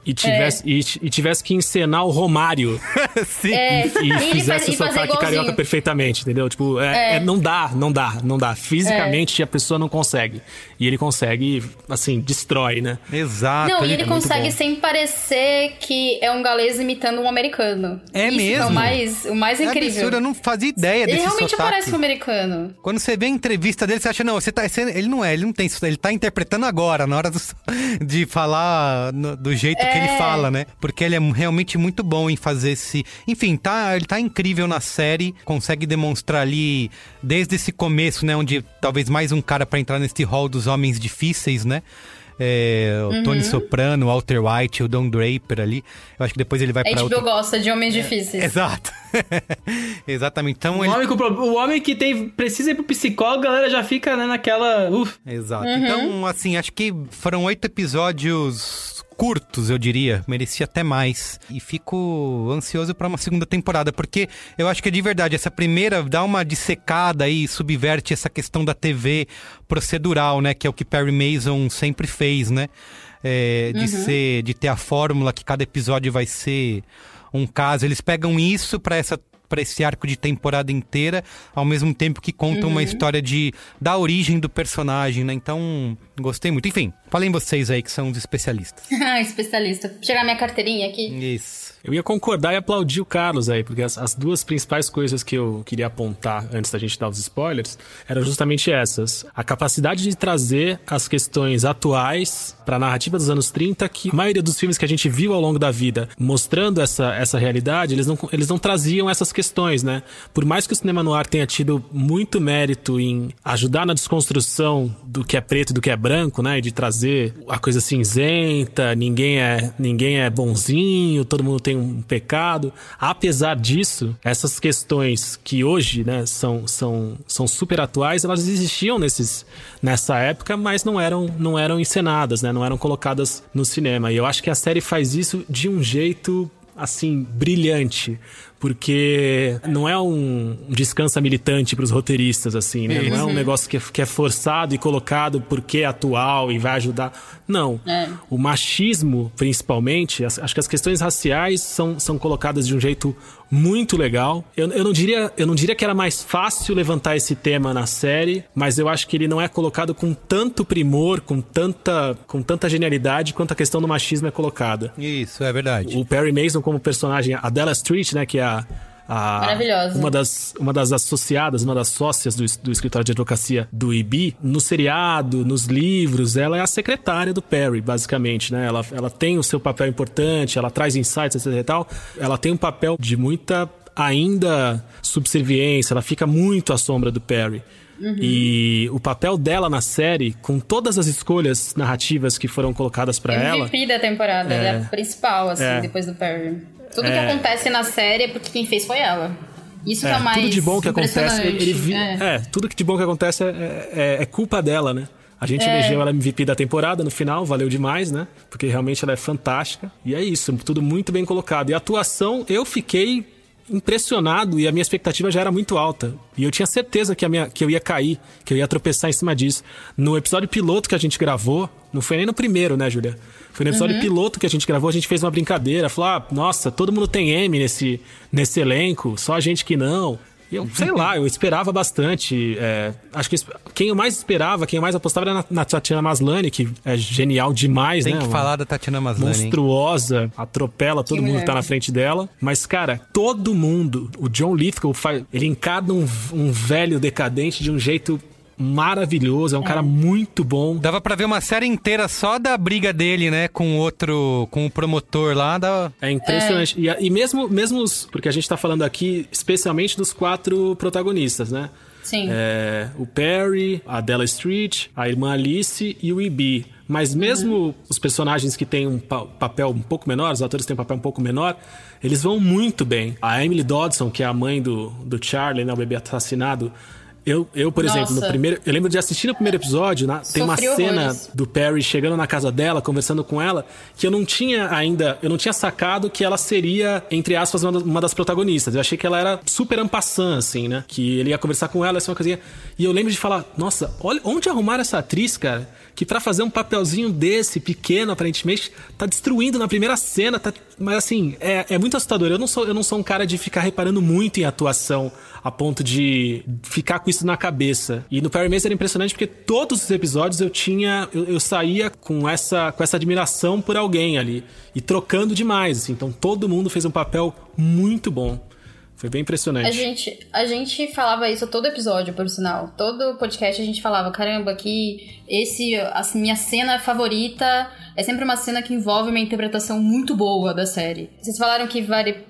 E tivesse, e, e tivesse que encenar o Romário Sim. É, e e ele fizesse faz, o sotaque carioca perfeitamente, entendeu? Tipo, é, É. é- não dá, não dá, não dá. Fisicamente a pessoa não consegue. E ele consegue, assim, destrói, né? Exato. Não, e ele é consegue sem parecer que é um galês imitando um americano. É Isso mesmo? é o mais, o mais É incrível. absurdo, eu não fazia ideia ele desse realmente sotaque. parece um americano. Quando você vê a entrevista dele, você acha, não, você tá. você- ele não é, ele não tem isso, ele tá interpretando agora, na hora do- de falar no- do jeito que ele É. fala, né? Porque ele é realmente muito bom em fazer esse. Enfim, tá, ele tá incrível na série, consegue demonstrar ali, desde esse começo, né? Onde talvez mais um cara pra entrar nesse hall dos homens difíceis, né? É, o Uhum. Tony Soprano, o Walter White, o Don Draper ali. Eu acho que depois ele vai A pra HBO outro... gosta de homens difíceis. Exato. Exatamente. Então O ele... homem, com pro- o homem que tem, precisa ir pro psicólogo, a galera já fica né, naquela. Uf. Exato. Uhum. Então, assim, acho que foram oito episódios curtos, eu diria. Merecia até mais. E fico ansioso pra uma segunda temporada, porque eu acho que de verdade, essa primeira dá uma dissecada aí, subverte essa questão da TV procedural, né? Que é o que Perry Mason sempre fez, né? É, de Uhum. ser, de ter a fórmula que cada episódio vai ser um caso. Eles pegam isso pra essa para esse arco de temporada inteira, ao mesmo tempo que contam uma Uhum. história de da origem do personagem, né? Então, gostei muito. Enfim, falem vocês aí que são os especialistas. Ah, especialista. Chegar minha carteirinha aqui. Isso. Eu ia concordar e aplaudir o Carlos aí, porque as, as duas principais coisas que eu queria apontar antes da gente dar os spoilers eram justamente essas. A capacidade de trazer as questões atuais para a narrativa dos anos 30, que a maioria dos filmes que a gente viu ao longo da vida mostrando essa, essa realidade, eles não, eles não traziam essas questões, né? Por mais que o cinema noir tenha tido muito mérito em ajudar na desconstrução do que é preto e do que é branco, né? E de trazer a coisa cinzenta, ninguém é, ninguém é bonzinho, todo mundo tem um pecado. Apesar disso, essas questões que hoje, né, são, são, são super atuais, elas existiam nesses, nessa época, mas não eram, não eram encenadas, né? Não eram colocadas no cinema. E eu acho que a série faz isso de um jeito assim, brilhante. Porque não é um descansa militante para os roteiristas, assim, né? Não é um Uhum. negócio que é, que é forçado e colocado porque é atual e vai ajudar. Não. É. O machismo, principalmente, acho que as questões raciais são, são colocadas de um jeito muito legal. Eu, eu, não diria, eu não diria que era mais fácil levantar esse tema na série, mas eu acho que ele não é colocado com tanto primor, com tanta, com tanta genialidade quanto a questão do machismo é colocada. Isso, é verdade. O Perry Mason como personagem, a Della Street, né, que é a, a- Maravilhosa. uma das uma das associadas, uma das sócias do, do escritório de advocacia do IB, no seriado, nos livros, ela é a secretária do Perry, basicamente, né? Ela, ela tem o seu papel importante, ela traz insights, etc e tal. Ela tem um papel de muita ainda subserviência, ela fica muito à sombra do Perry. Uhum. E o papel dela na série, com todas as escolhas narrativas que foram colocadas pra ela, MVP da temporada, ela é a principal, assim, É. depois do Perry. Tudo É. que acontece na série é porque quem fez foi ela. Isso que é É, o mais tudo de bom que acontece, ele, É. é, tudo que de bom que acontece é, é- é culpa dela, né? A gente É. elegeu ela MVP da temporada no final, valeu demais, né? Porque realmente ela é fantástica. E é isso, tudo muito bem colocado. E a atuação, eu fiquei impressionado e a minha expectativa já era muito alta. E eu tinha certeza que, a minha, que eu ia cair, que eu ia tropeçar em cima disso. No episódio piloto que a gente gravou, não foi nem no primeiro, né, Julia? Foi no episódio Uhum. piloto que a gente gravou, a gente fez uma brincadeira, falou: ah, nossa, todo mundo tem M nesse, nesse elenco, só a gente que não. E eu, sei lá, eu esperava bastante. é, acho que quem eu mais esperava, quem eu mais apostava era na, na Tatiana Maslany, que é genial demais, Tem né? que Uma falar da Tatiana Maslany. hein? monstruosa, atropela todo Que mundo mulher. que tá na frente dela. Mas, cara, todo mundo, o John Lithgow, ele encarna um, um velho decadente de um jeito maravilhoso, é um cara muito bom. Dava pra ver uma série inteira só da briga dele, né? Com o outro, com o promotor lá. Da... É impressionante. E, a- e mesmo, mesmo os, porque a gente tá falando aqui especialmente dos quatro protagonistas, né? Sim. É, o Perry, a Della Street, a irmã Alice e o Ibi. Mas mesmo uhum. os personagens que têm um pa papel um pouco menor, os atores têm um papel um pouco menor, eles vão muito bem. A Emily Dodson, que é a mãe do, do Charlie, né, o bebê assassinado, eu, eu por Nossa. exemplo, no primeiro. Eu lembro de assistir no primeiro episódio, né, tem uma cena horrores. do Perry chegando na casa dela, conversando com ela, que eu não tinha ainda. Eu não tinha sacado que ela seria, entre aspas, uma das protagonistas. Eu achei que ela era super ampassã, assim, né? Que ele ia conversar com ela, essa uma coisinha. E eu lembro de falar, nossa, olha onde arrumaram essa atriz, cara? Que para fazer um papelzinho desse, pequeno, aparentemente, tá destruindo na primeira cena, tá. Mas assim, é, é muito assustador. Eu não, sou, eu não sou um cara de ficar reparando muito em atuação a ponto de ficar com isso na cabeça. E no Perry Mason era impressionante porque todos os episódios eu tinha. Eu, eu, saía com essa, com essa admiração por alguém ali. E trocando demais, assim. Então todo mundo fez um papel muito bom. Foi bem impressionante. A gente, a gente falava isso todo episódio, por sinal. Todo podcast a gente falava, caramba, que esse, assim, minha cena favorita é sempre uma cena que envolve uma interpretação muito boa da série. Vocês falaram que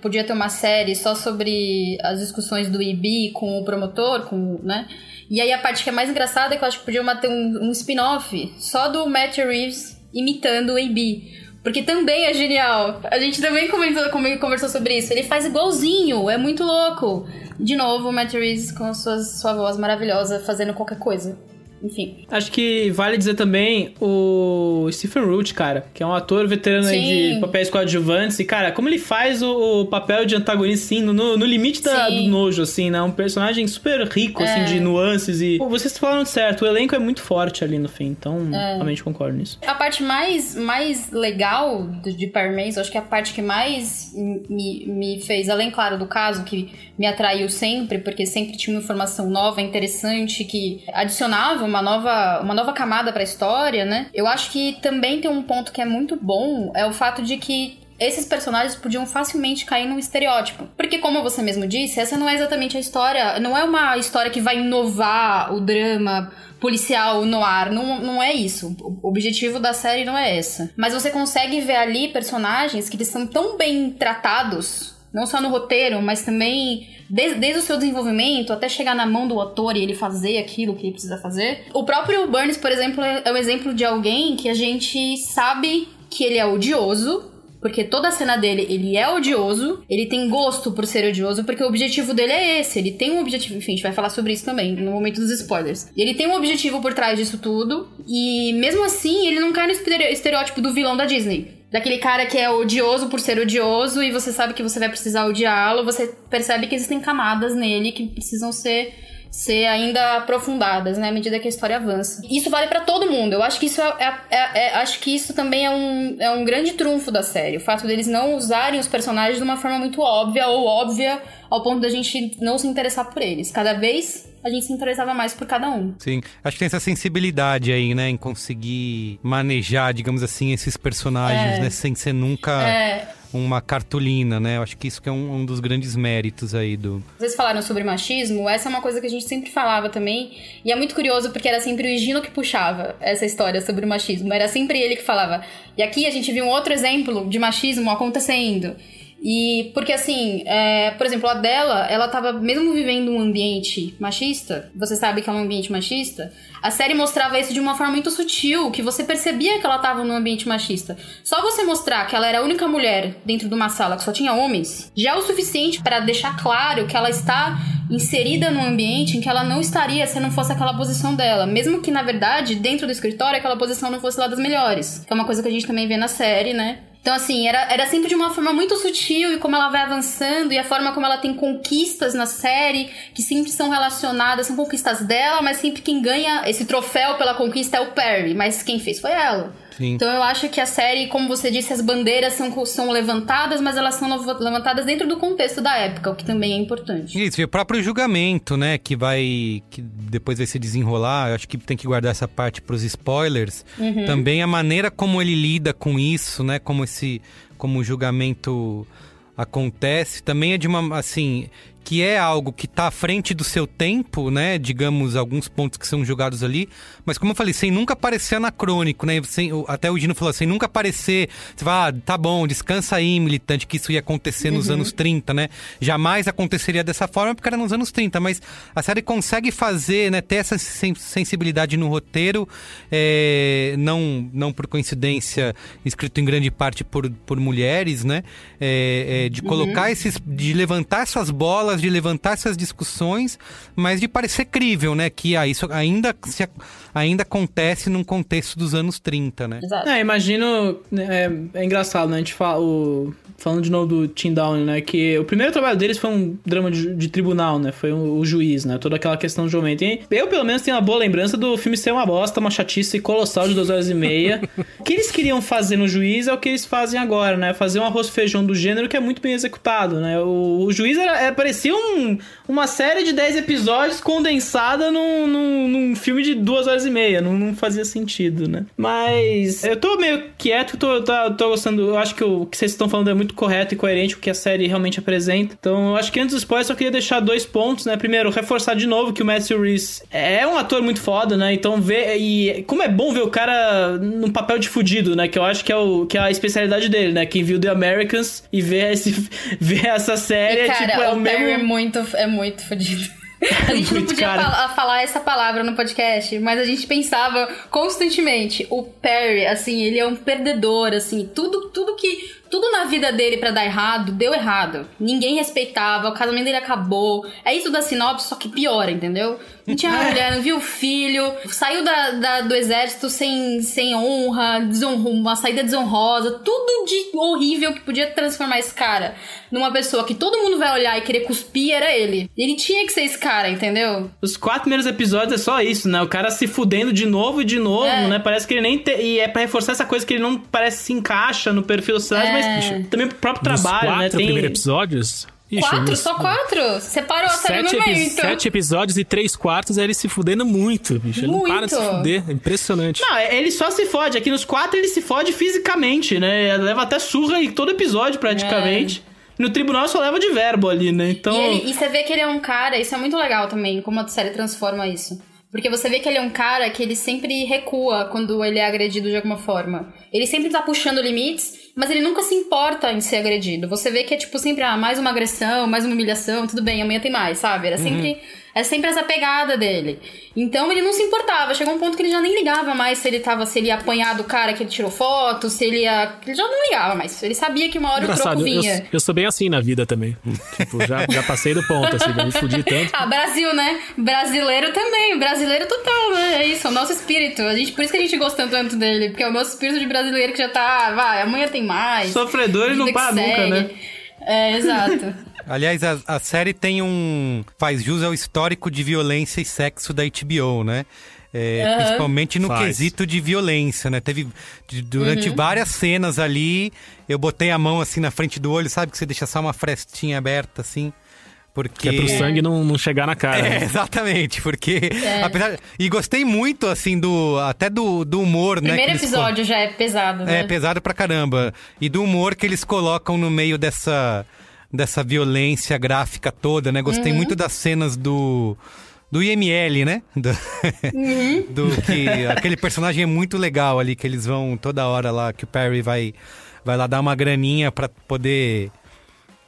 podia ter uma série só sobre as discussões do IB com o promotor, com, né? E aí a parte que é mais engraçada é que eu acho que podia ter um, um spin-off só do Matt Reeves imitando o IB. Porque também é genial. A gente também comentou, conversou sobre isso. Ele faz igualzinho, é muito louco. De novo, o Matt Reeves com suas, sua voz maravilhosa fazendo qualquer coisa enfim. Acho que vale dizer também o Stephen Root, cara, que é um ator veterano aí de papéis coadjuvantes. E, cara, como ele faz o, o papel de antagonista, assim, no, no limite da, do nojo, assim, né? Um personagem super rico, assim, é. assim, de nuances. E pô, vocês falaram certo, o elenco é muito forte ali no fim. Então, é. realmente concordo nisso. A parte mais, mais legal de, de Parmês, acho que é a parte que mais me, me fez, além, claro, do caso, que me atraiu sempre, porque sempre tinha uma informação nova, interessante, que adicionava uma nova, uma nova camada para a história, né? Eu acho que também tem um ponto que é muito bom, é o fato de que esses personagens podiam facilmente cair num estereótipo. Porque, como você mesmo disse, essa não é exatamente a história. Não é uma história que vai inovar o drama policial no ar. Não, não é isso. O objetivo da série não é essa. Mas você consegue ver ali personagens que eles são tão bem tratados, não só no roteiro, mas também desde, desde o seu desenvolvimento até chegar na mão do autor e ele fazer aquilo que ele precisa fazer. O próprio Burns, por exemplo, é, é um exemplo de alguém que a gente sabe que ele é odioso, porque toda a cena dele, ele é odioso, ele tem gosto por ser odioso, porque o objetivo dele é esse. Ele tem um objetivo, enfim, a gente vai falar sobre isso também, no momento dos spoilers. Ele tem um objetivo por trás disso tudo, e mesmo assim, ele não cai no estereótipo do vilão da Disney daquele cara que é odioso por ser odioso e você sabe que você vai precisar odiá-lo, você percebe que existem camadas nele que precisam ser ser ainda aprofundadas, né, à medida que a história avança. Isso vale para todo mundo. Eu acho que isso é, é, é, é, acho que isso também é um, é um grande trunfo da série, o fato deles não usarem os personagens de uma forma muito óbvia ou óbvia ao ponto da gente não se interessar por eles. Cada vez a gente se interessava mais por cada um. Sim, acho que tem essa sensibilidade aí, né, em conseguir manejar, digamos assim, esses personagens, é. né, sem ser nunca é. uma cartolina, né? Eu acho que isso que é um, um, dos grandes méritos aí do. Vocês falaram sobre machismo, essa é uma coisa que a gente sempre falava também, e é muito curioso porque era sempre o Higino que puxava essa história sobre o machismo, era sempre ele que falava. E aqui a gente viu um outro exemplo de machismo acontecendo. E porque assim, é, por exemplo, a dela, ela tava mesmo vivendo um ambiente machista, você sabe que é um ambiente machista, a série mostrava isso de uma forma muito sutil, que você percebia que ela tava num ambiente machista. Só você mostrar que ela era a única mulher dentro de uma sala que só tinha homens, já é o suficiente para deixar claro que ela está inserida num ambiente em que ela não estaria se não fosse aquela posição dela, mesmo que na verdade, dentro do escritório, aquela posição não fosse lá das melhores. Que é uma coisa que a gente também vê na série, né? Então, assim, era, era sempre de uma forma muito sutil e como ela vai avançando e a forma como ela tem conquistas na série, que sempre são relacionadas, são conquistas dela, mas sempre quem ganha esse troféu pela conquista é o Perry, mas quem fez foi ela. Sim. Então eu acho que a série, como você disse, as bandeiras são, são levantadas, mas elas são levantadas dentro do contexto da época, o que também é importante. Isso, e o próprio julgamento, né, que vai. que depois vai se desenrolar, eu acho que tem que guardar essa parte para os spoilers. Uhum. Também a maneira como ele lida com isso, né, como esse. como o julgamento acontece, também é de uma. assim que é algo que tá à frente do seu tempo, né? Digamos, alguns pontos que são jogados ali. Mas como eu falei, sem nunca parecer anacrônico, né? Sem, até o Dino falou, sem nunca parecer. Você fala, ah, tá bom, descansa aí, militante, que isso ia acontecer nos Uhum. anos 30, né? Jamais aconteceria dessa forma porque era nos anos 30. Mas a série consegue fazer, né? Ter essa sen- sensibilidade no roteiro, é, não, não por coincidência, escrito em grande parte por, por mulheres, né? É, é, de Uhum. colocar esses. de levantar essas bolas, de levantar essas discussões, mas de parecer crível, né? Que ah, isso ainda, se, ainda acontece num contexto dos anos 30, né? É, imagino. É, é engraçado, né? A gente fala. O, falando de novo do Tim Downey, né? Que o primeiro trabalho deles foi um drama de, de tribunal, né? Foi o, o juiz, né? Toda aquela questão do julgamento. E eu, pelo menos, tenho uma boa lembrança do filme ser uma bosta, uma chatice colossal de duas horas e meia. o que eles queriam fazer no juiz é o que eles fazem agora, né? Fazer um arroz e feijão do gênero que é muito bem executado, né? O, o juiz era, é, parecia um, uma série de 10 episódios condensada num, num, num filme de duas horas e meia. Não, não fazia sentido, né? Mas eu tô meio quieto, tô, tô, tô gostando. Eu acho que o que vocês estão falando é muito correto e coerente com o que a série realmente apresenta. Então, eu acho que antes dos spoilers, eu só queria deixar dois pontos, né? Primeiro, reforçar de novo que o Matthew Reese é um ator muito foda, né? Então, ver. E como é bom ver o cara num papel de fudido, né? Que eu acho que é, o, que é a especialidade dele, né? Quem viu The Americans e vê, esse, vê essa série, E, é cara, tipo, é o, o mesmo. É muito, é muito fodido. A gente não Muito, podia cara. fala- falar essa palavra no podcast, mas a gente pensava constantemente. O Perry, assim, ele é um perdedor, assim, tudo, tudo que. Tudo na vida dele pra dar errado, deu errado. Ninguém respeitava, o casamento dele acabou. É isso da sinopse, só que piora, entendeu? Não tinha mulher, não viu o filho, saiu da, da- do exército sem, sem honra, desonro, uma saída desonrosa, tudo de horrível que podia transformar esse cara numa pessoa que todo mundo vai olhar e querer cuspir era ele. Ele tinha que ser esse cara, entendeu? Os quatro primeiros episódios é só isso, né? O cara se fudendo de novo e de novo, É. né? Parece que ele nem. Te... E é pra reforçar essa coisa que ele não parece se encaixa no perfil da sociedade, É. mas também pro próprio trabalho, quatro né? Tem. primeiros episódios... Ixi, quatro? Só quatro? Separou a série Sete, no epi- meio, então. sete episódios e três quartos é ele se fudendo muito, bicho. Ele não para de se Muito. fuder. É impressionante. Não, ele só se fode. Aqui nos quatro ele se fode fisicamente, né? Leva até surra em todo episódio, praticamente. No tribunal só leva de verbo ali, né? Então. E, ele- e você vê que ele é um cara, isso é muito legal também, como a série transforma isso. Porque você vê que ele é um cara que ele sempre recua quando ele é agredido de alguma forma. Ele sempre tá puxando limites, mas ele nunca se importa em ser agredido. Você vê que é tipo sempre, ah, mais uma agressão, mais uma humilhação, tudo bem, amanhã tem mais, sabe? Era sempre, é sempre essa pegada dele. Então ele não se importava. Chegou um ponto que ele já nem ligava mais se ele tava, se ele ia apanhar do cara que ele tirou foto, se ele ia. Ele já não ligava mais. Ele sabia que uma hora o Engraçado, troco eu, vinha. eu sou bem assim na vida também. tipo, já, já passei do ponto, assim, me fudi tanto. Ah, Brasil, né? Brasileiro também, brasileiro total, né? É isso, é o nosso espírito. A gente, por isso que a gente gosta tanto dele, porque é o nosso espírito de brasileiro que já tá, vai, amanhã tem mais. Sofredor e não para nunca, né? É, exato. Aliás, a, a série tem um. faz jus ao histórico de violência e sexo da HBO, né? É, Aham. Principalmente no Faz. quesito de violência, né? Teve. de- durante Uhum. várias cenas ali, eu botei a mão assim na frente do olho, sabe? Que você deixa só uma frestinha aberta assim. Porque... Que é pro sangue não, não chegar na cara. É, né? exatamente, porque. É. Apesar, e gostei muito, assim, do. Até do, do humor, né? Primeiro que eles episódio já é pesado, né? é, pesado pra caramba. E do humor que eles colocam no meio dessa, dessa violência gráfica toda, né? Gostei Uhum. muito das cenas do. Do IML, né? Do, Uhum. do que. Aquele personagem é muito legal ali, que eles vão toda hora lá, que o Perry vai, vai lá dar uma graninha pra poder.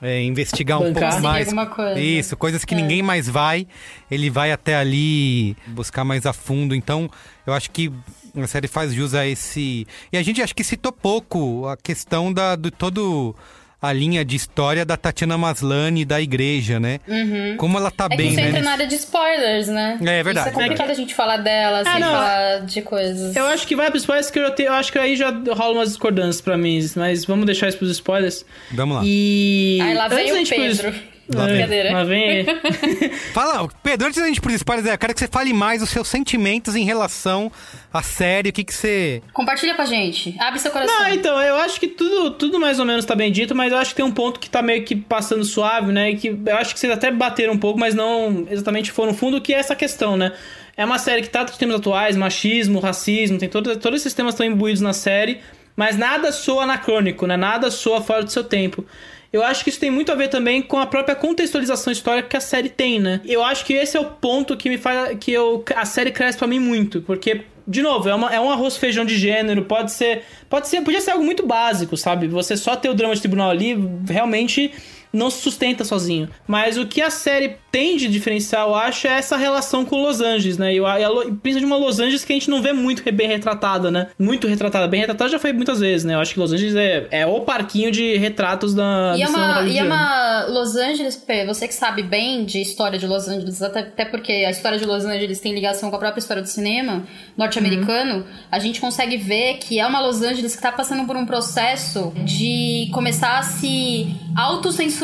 é, investigar um Bancar. pouco Conseguir mais. coisa. Isso, coisas que É. ninguém mais vai, ele vai até ali buscar mais a fundo. Então, eu acho que a série faz jus a esse. E a gente acho que citou pouco a questão da do todo a linha de história da Tatiana Maslany da igreja, né? Uhum. Como ela tá é bem, que isso né? entra na área de spoilers, né? É verdade, Isso é complicado a gente falar dela sem não, falar de coisas. Eu acho que vai pros spoilers que eu, te- eu acho que aí já rola umas discordâncias pra mim, mas vamos deixar isso pros spoilers. Vamos lá. E. Aí lá vem o ir pros- Pedro. Lá vem. Brincadeira. Lá vem ele. Fala, Pedro, antes da gente pros spoilers, eu quero que você fale mais os seus sentimentos em relação à série, o que que você... Compartilha com a gente. Abre seu coração. Não, então, eu acho que tudo, tudo mais ou menos tá bem dito, mas eu acho que tem um ponto que tá meio que passando suave, né? E que eu acho que vocês até bateram um pouco, mas não exatamente foram no fundo, que é essa questão, né? É uma série que trata de temas atuais, machismo, racismo, tem todo, todos esses temas estão imbuídos na série, mas nada soa anacrônico, né? Nada soa fora do seu tempo. Eu acho que isso tem muito a ver também com a própria contextualização histórica que a série tem, né? Eu acho que esse é o ponto que me faz que eu, a série cresce para mim muito, porque de novo, é, uma, é um arroz feijão de gênero, pode ser, pode ser, podia ser algo muito básico, sabe? Você só ter o drama de tribunal ali realmente não se sustenta sozinho. Mas o que a série tem de diferencial, eu acho, é essa relação com Los Angeles, né? E a, a, principalmente uma Los Angeles que a gente não vê muito bem retratada, né? Muito retratada. Bem retratada já foi muitas vezes, né? Eu acho que Los Angeles é, é o parquinho de retratos da. E, é uma, e é uma Los Angeles, você que sabe bem de história de Los Angeles, até, até porque a história de Los Angeles tem ligação com a própria história do cinema norte-americano, uhum. a gente consegue ver que é uma Los Angeles que tá passando por um processo de começar a se autocensurar,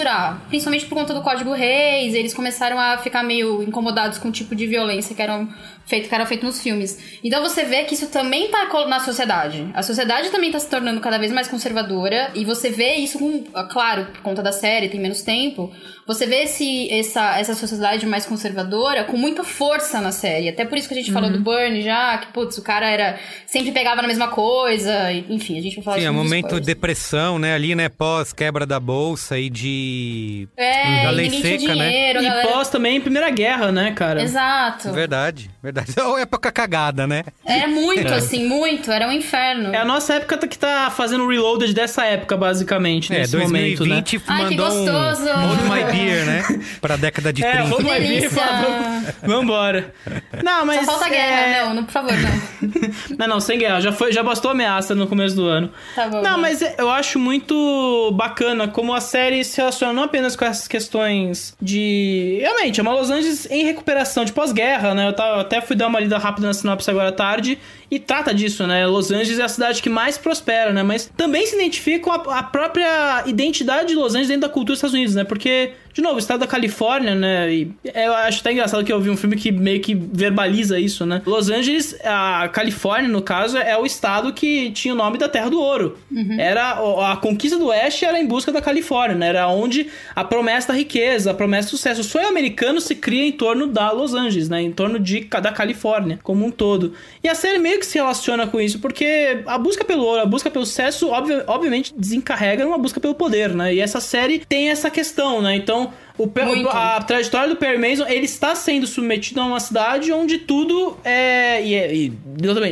principalmente por conta do Código Reis, eles começaram a ficar meio incomodados com o tipo de violência que eram feito, que era feito nos filmes. Então você vê que isso também tá na sociedade. A sociedade também tá se tornando cada vez mais conservadora e você vê isso com, claro, por conta da série, tem menos tempo, você vê esse, essa, essa sociedade mais conservadora com muita força na série. Até por isso que a gente uhum. falou do Burn já, que, putz, o cara era. sempre pegava na mesma coisa. Enfim, a gente vai falar Sim, é um momento de depressão, né? Ali, né? Pós quebra da bolsa e de. É, da lei seca, né? dinheiro, né? Galera... E pós também Primeira Guerra, né, cara? Exato. Verdade, verdade. Ou época cagada, né? É muito, é. assim, muito. Era um inferno. É a nossa época que tá fazendo o reloaded dessa época, basicamente, é, nesse 2020 momento, né? Ai, mandou que gostoso. um Beer, né? Pra década de 30. É, Hold My Beer. Vamos, vambora. Não, mas... Só falta guerra, é... não, não, por favor, não. não, não, sem guerra. Já, foi, já bastou ameaça no começo do ano. Tá bom. Não, mas eu acho muito bacana como a série se relaciona não apenas com essas questões de... Realmente, é uma Los Angeles em recuperação de pós-guerra, né? Eu, tava, eu até fui dar uma lida rápida na sinopse agora à tarde e trata disso, né? Los Angeles é a cidade que mais prospera, né? Mas também se identifica com a, a própria identidade de Los Angeles dentro da cultura dos Estados Unidos, né? Porque de novo, o estado da Califórnia, né? E eu acho até engraçado que eu vi um filme que meio que verbaliza isso, né? Los Angeles, a Califórnia, no caso, é o estado que tinha o nome da Terra do Ouro. Uhum. Era a conquista do Oeste era em busca da Califórnia, né? Era onde a promessa da riqueza, a promessa do sucesso. O sonho americano se cria em torno da Los Angeles, né? Em torno de da Califórnia como um todo. E a série meio que se relaciona com isso, porque a busca pelo ouro, a busca pelo sucesso, obvi obviamente desencarrega uma busca pelo poder, né? E essa série tem essa questão, né? Então então, o, a trajetória do Perry Mason, ele está sendo submetido a uma cidade onde tudo é, e é, e,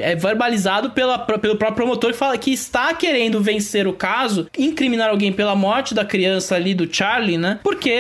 é verbalizado pela, pelo próprio promotor que fala que está querendo vencer o caso, incriminar alguém pela morte da criança ali do Charlie, né? Porque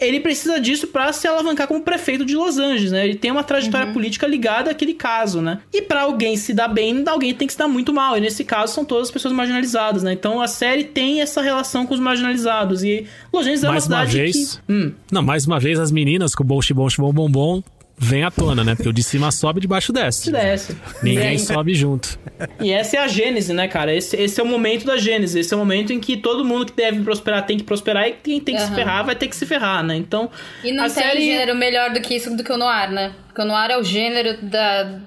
ele precisa disso para se alavancar como prefeito de Los Angeles, né? Ele tem uma trajetória uhum. política ligada àquele caso, né? E para alguém se dar bem, alguém tem que se dar muito mal. E nesse caso são todas as pessoas marginalizadas, né? Então a série tem essa relação com os marginalizados. E Los Angeles é Mais uma cidade uma vez, que. Hum. Não, mais uma vez as meninas com o bom bom bom bom bom vem à tona, né? Porque o de cima sobe, de baixo desce. Desce. Ninguém sobe junto. E essa é a gênese, né, cara? Esse, esse é o momento da gênese. Esse é o momento em que todo mundo que deve prosperar tem que prosperar e quem tem que uhum. se ferrar vai ter que se ferrar, né? Então. E não tem série... gênero melhor do que isso do que o noir, né? Porque o noir é o gênero da.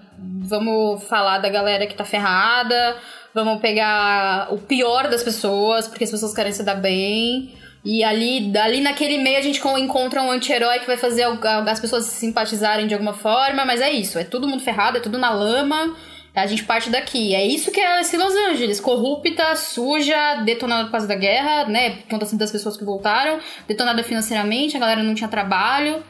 Vamos falar da galera que tá ferrada. Vamos pegar o pior das pessoas, porque as pessoas querem se dar bem. E ali, ali naquele meio a gente encontra um anti-herói que vai fazer as pessoas se simpatizarem de alguma forma, mas é isso, é todo mundo ferrado, é tudo na lama. A gente parte daqui. É isso que é esse Los Angeles. Corrupta, suja, detonada por causa da guerra, né? Por conta das pessoas que voltaram. Detonada financeiramente, a galera não tinha trabalho.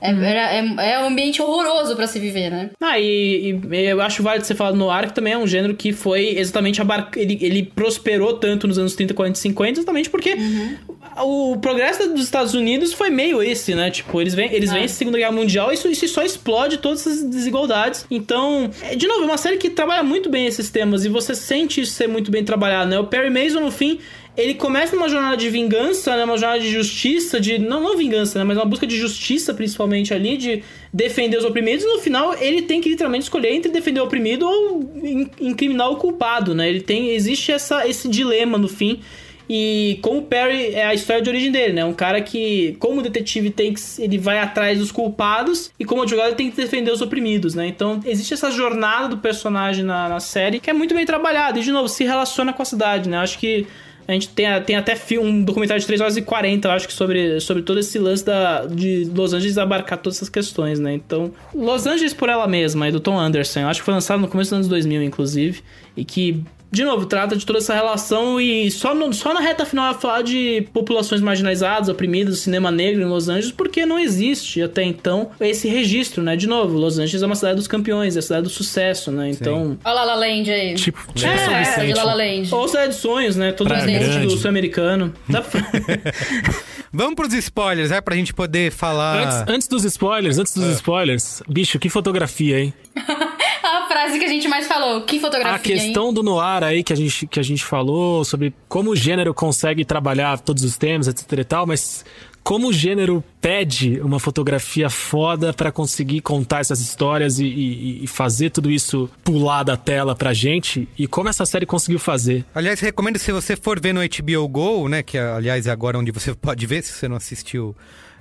É, uhum. é, é, um ambiente horroroso para se viver, né? Ah, e, e, eu acho válido você falar no ar que também é um gênero que foi exatamente ele, ele prosperou tanto nos anos 30, 40 e 50, exatamente porque uhum. O progresso dos Estados Unidos foi meio esse, né? Tipo, eles vêm, eles é. vêm a Segunda Guerra Mundial e isso, isso só explode todas essas desigualdades. Então, é, de novo, é uma série que trabalha muito bem esses temas e você sente isso ser muito bem trabalhado, né? O Perry Mason, no fim, ele começa numa jornada de vingança, né? Uma jornada de justiça, de. Não, não vingança, né? Mas uma busca de justiça, principalmente ali, de defender os oprimidos. E no final, ele tem que literalmente escolher entre defender o oprimido ou incriminar o culpado, né? Ele tem. Existe essa, esse dilema no fim. E como o Perry é a história de origem dele, né? Um cara que, como detetive, tem que, ele vai atrás dos culpados e como advogado ele tem que defender os oprimidos, né? Então existe essa jornada do personagem na, na série que é muito bem trabalhada e, de novo, se relaciona com a cidade, né? Acho que a gente tem, tem até um documentário de 3 horas e 40, eu acho que sobre, sobre todo esse lance da, de Los Angeles abarcar todas essas questões, né? Então, Los Angeles por ela mesma, é do Tom Anderson. Eu acho que foi lançado no começo dos anos 2000, inclusive. E que de novo, trata de toda essa relação e só, no, só na reta final vai falar de populações marginalizadas, oprimidas, cinema negro em Los Angeles, porque não existe até então esse registro, né? De novo, Los Angeles é uma cidade dos campeões, é a cidade do sucesso, né? Então. Olha La La Land aí. Tipo, tipo É, São é, Vicente. de La La Land. Ou cidade de sonhos, né? Todo mundo do sul-americano. Dá pra- Vamos pros spoilers, é? Pra gente poder falar. Antes, antes dos spoilers, antes dos Ah. spoilers, bicho, que fotografia, hein? A frase que a gente mais falou. Que fotografia, A questão hein? do noir aí que a, gente, que a gente falou sobre como o gênero consegue trabalhar todos os temas, etc e tal, mas como o gênero pede uma fotografia foda pra conseguir contar essas histórias e, e- e fazer tudo isso pular da tela pra gente e como essa série conseguiu fazer. Aliás, recomendo se você for ver no HBO Go, né? Que aliás é agora onde você pode ver, se você não assistiu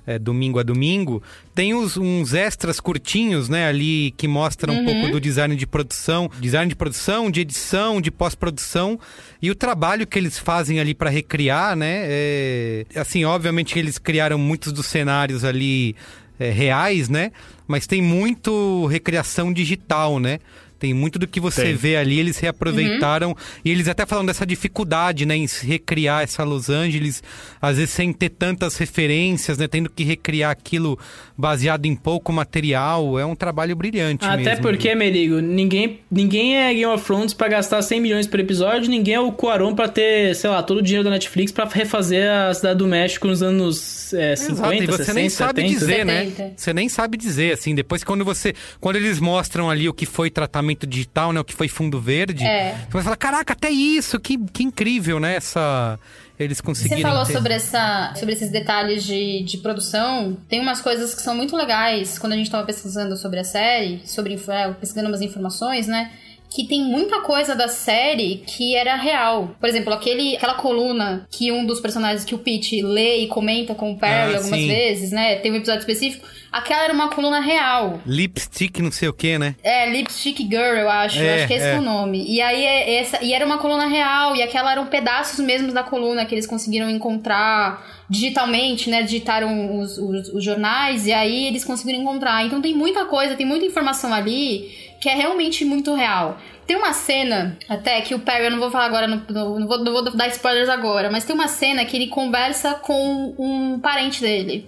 é, domingo a domingo, tem uns, uns extras curtinhos, né, ali que mostram um pouco do design de produção, design de produção, de edição, de pós-produção e o trabalho que eles fazem ali para recriar, né? é, assim, obviamente eles criaram muitos dos cenários ali é, reais, né? Mas tem muito recriação digital, né? Tem muito do que você Tem. vê ali, eles reaproveitaram. E eles até falam dessa dificuldade, né, em recriar essa Los Angeles, às vezes sem ter tantas referências, né? Tendo que recriar aquilo baseado em pouco material. É um trabalho brilhante Até mesmo. porque, Merigo, ninguém, ninguém é Game of Thrones pra gastar 100 milhões por episódio, ninguém é o Cuarón pra ter, sei lá, todo o dinheiro da Netflix pra refazer a Cidade do México nos anos é, 50, Exato, e você 60, nem sabe 70. dizer, né? 70. Você nem sabe dizer, assim, depois quando você. Quando eles mostram ali o que foi tratamento digital, né? O que foi fundo verde, É. você vai falar, caraca, até isso, que, que incrível, né? Essa. Eles conseguiram. Você falou ter- sobre, essa, sobre esses detalhes de, de produção. Tem umas coisas que são muito legais quando a gente tava pesquisando sobre a série, sobre é, pesquisando umas informações, né? Que tem muita coisa da série que era real. Por exemplo, aquele, aquela coluna que um dos personagens que o Pete lê e comenta com o Perry Ah, algumas sim. vezes, né? Tem um episódio específico. Aquela era uma coluna real. Lipstick, não sei o que, né? É, Lipstick Girl, eu acho. É, eu acho que esse é. é. o nome. E aí, é essa, e era uma coluna real, e aquela eram pedaços mesmo da coluna que eles conseguiram encontrar digitalmente, né? Digitaram os, os, os jornais, e aí eles conseguiram encontrar. Então tem muita coisa, tem muita informação ali que é realmente muito real. Tem uma cena, até que o Perry, eu não vou falar agora, não, vou, não vou dar spoilers agora, mas tem uma cena que ele conversa com um parente dele.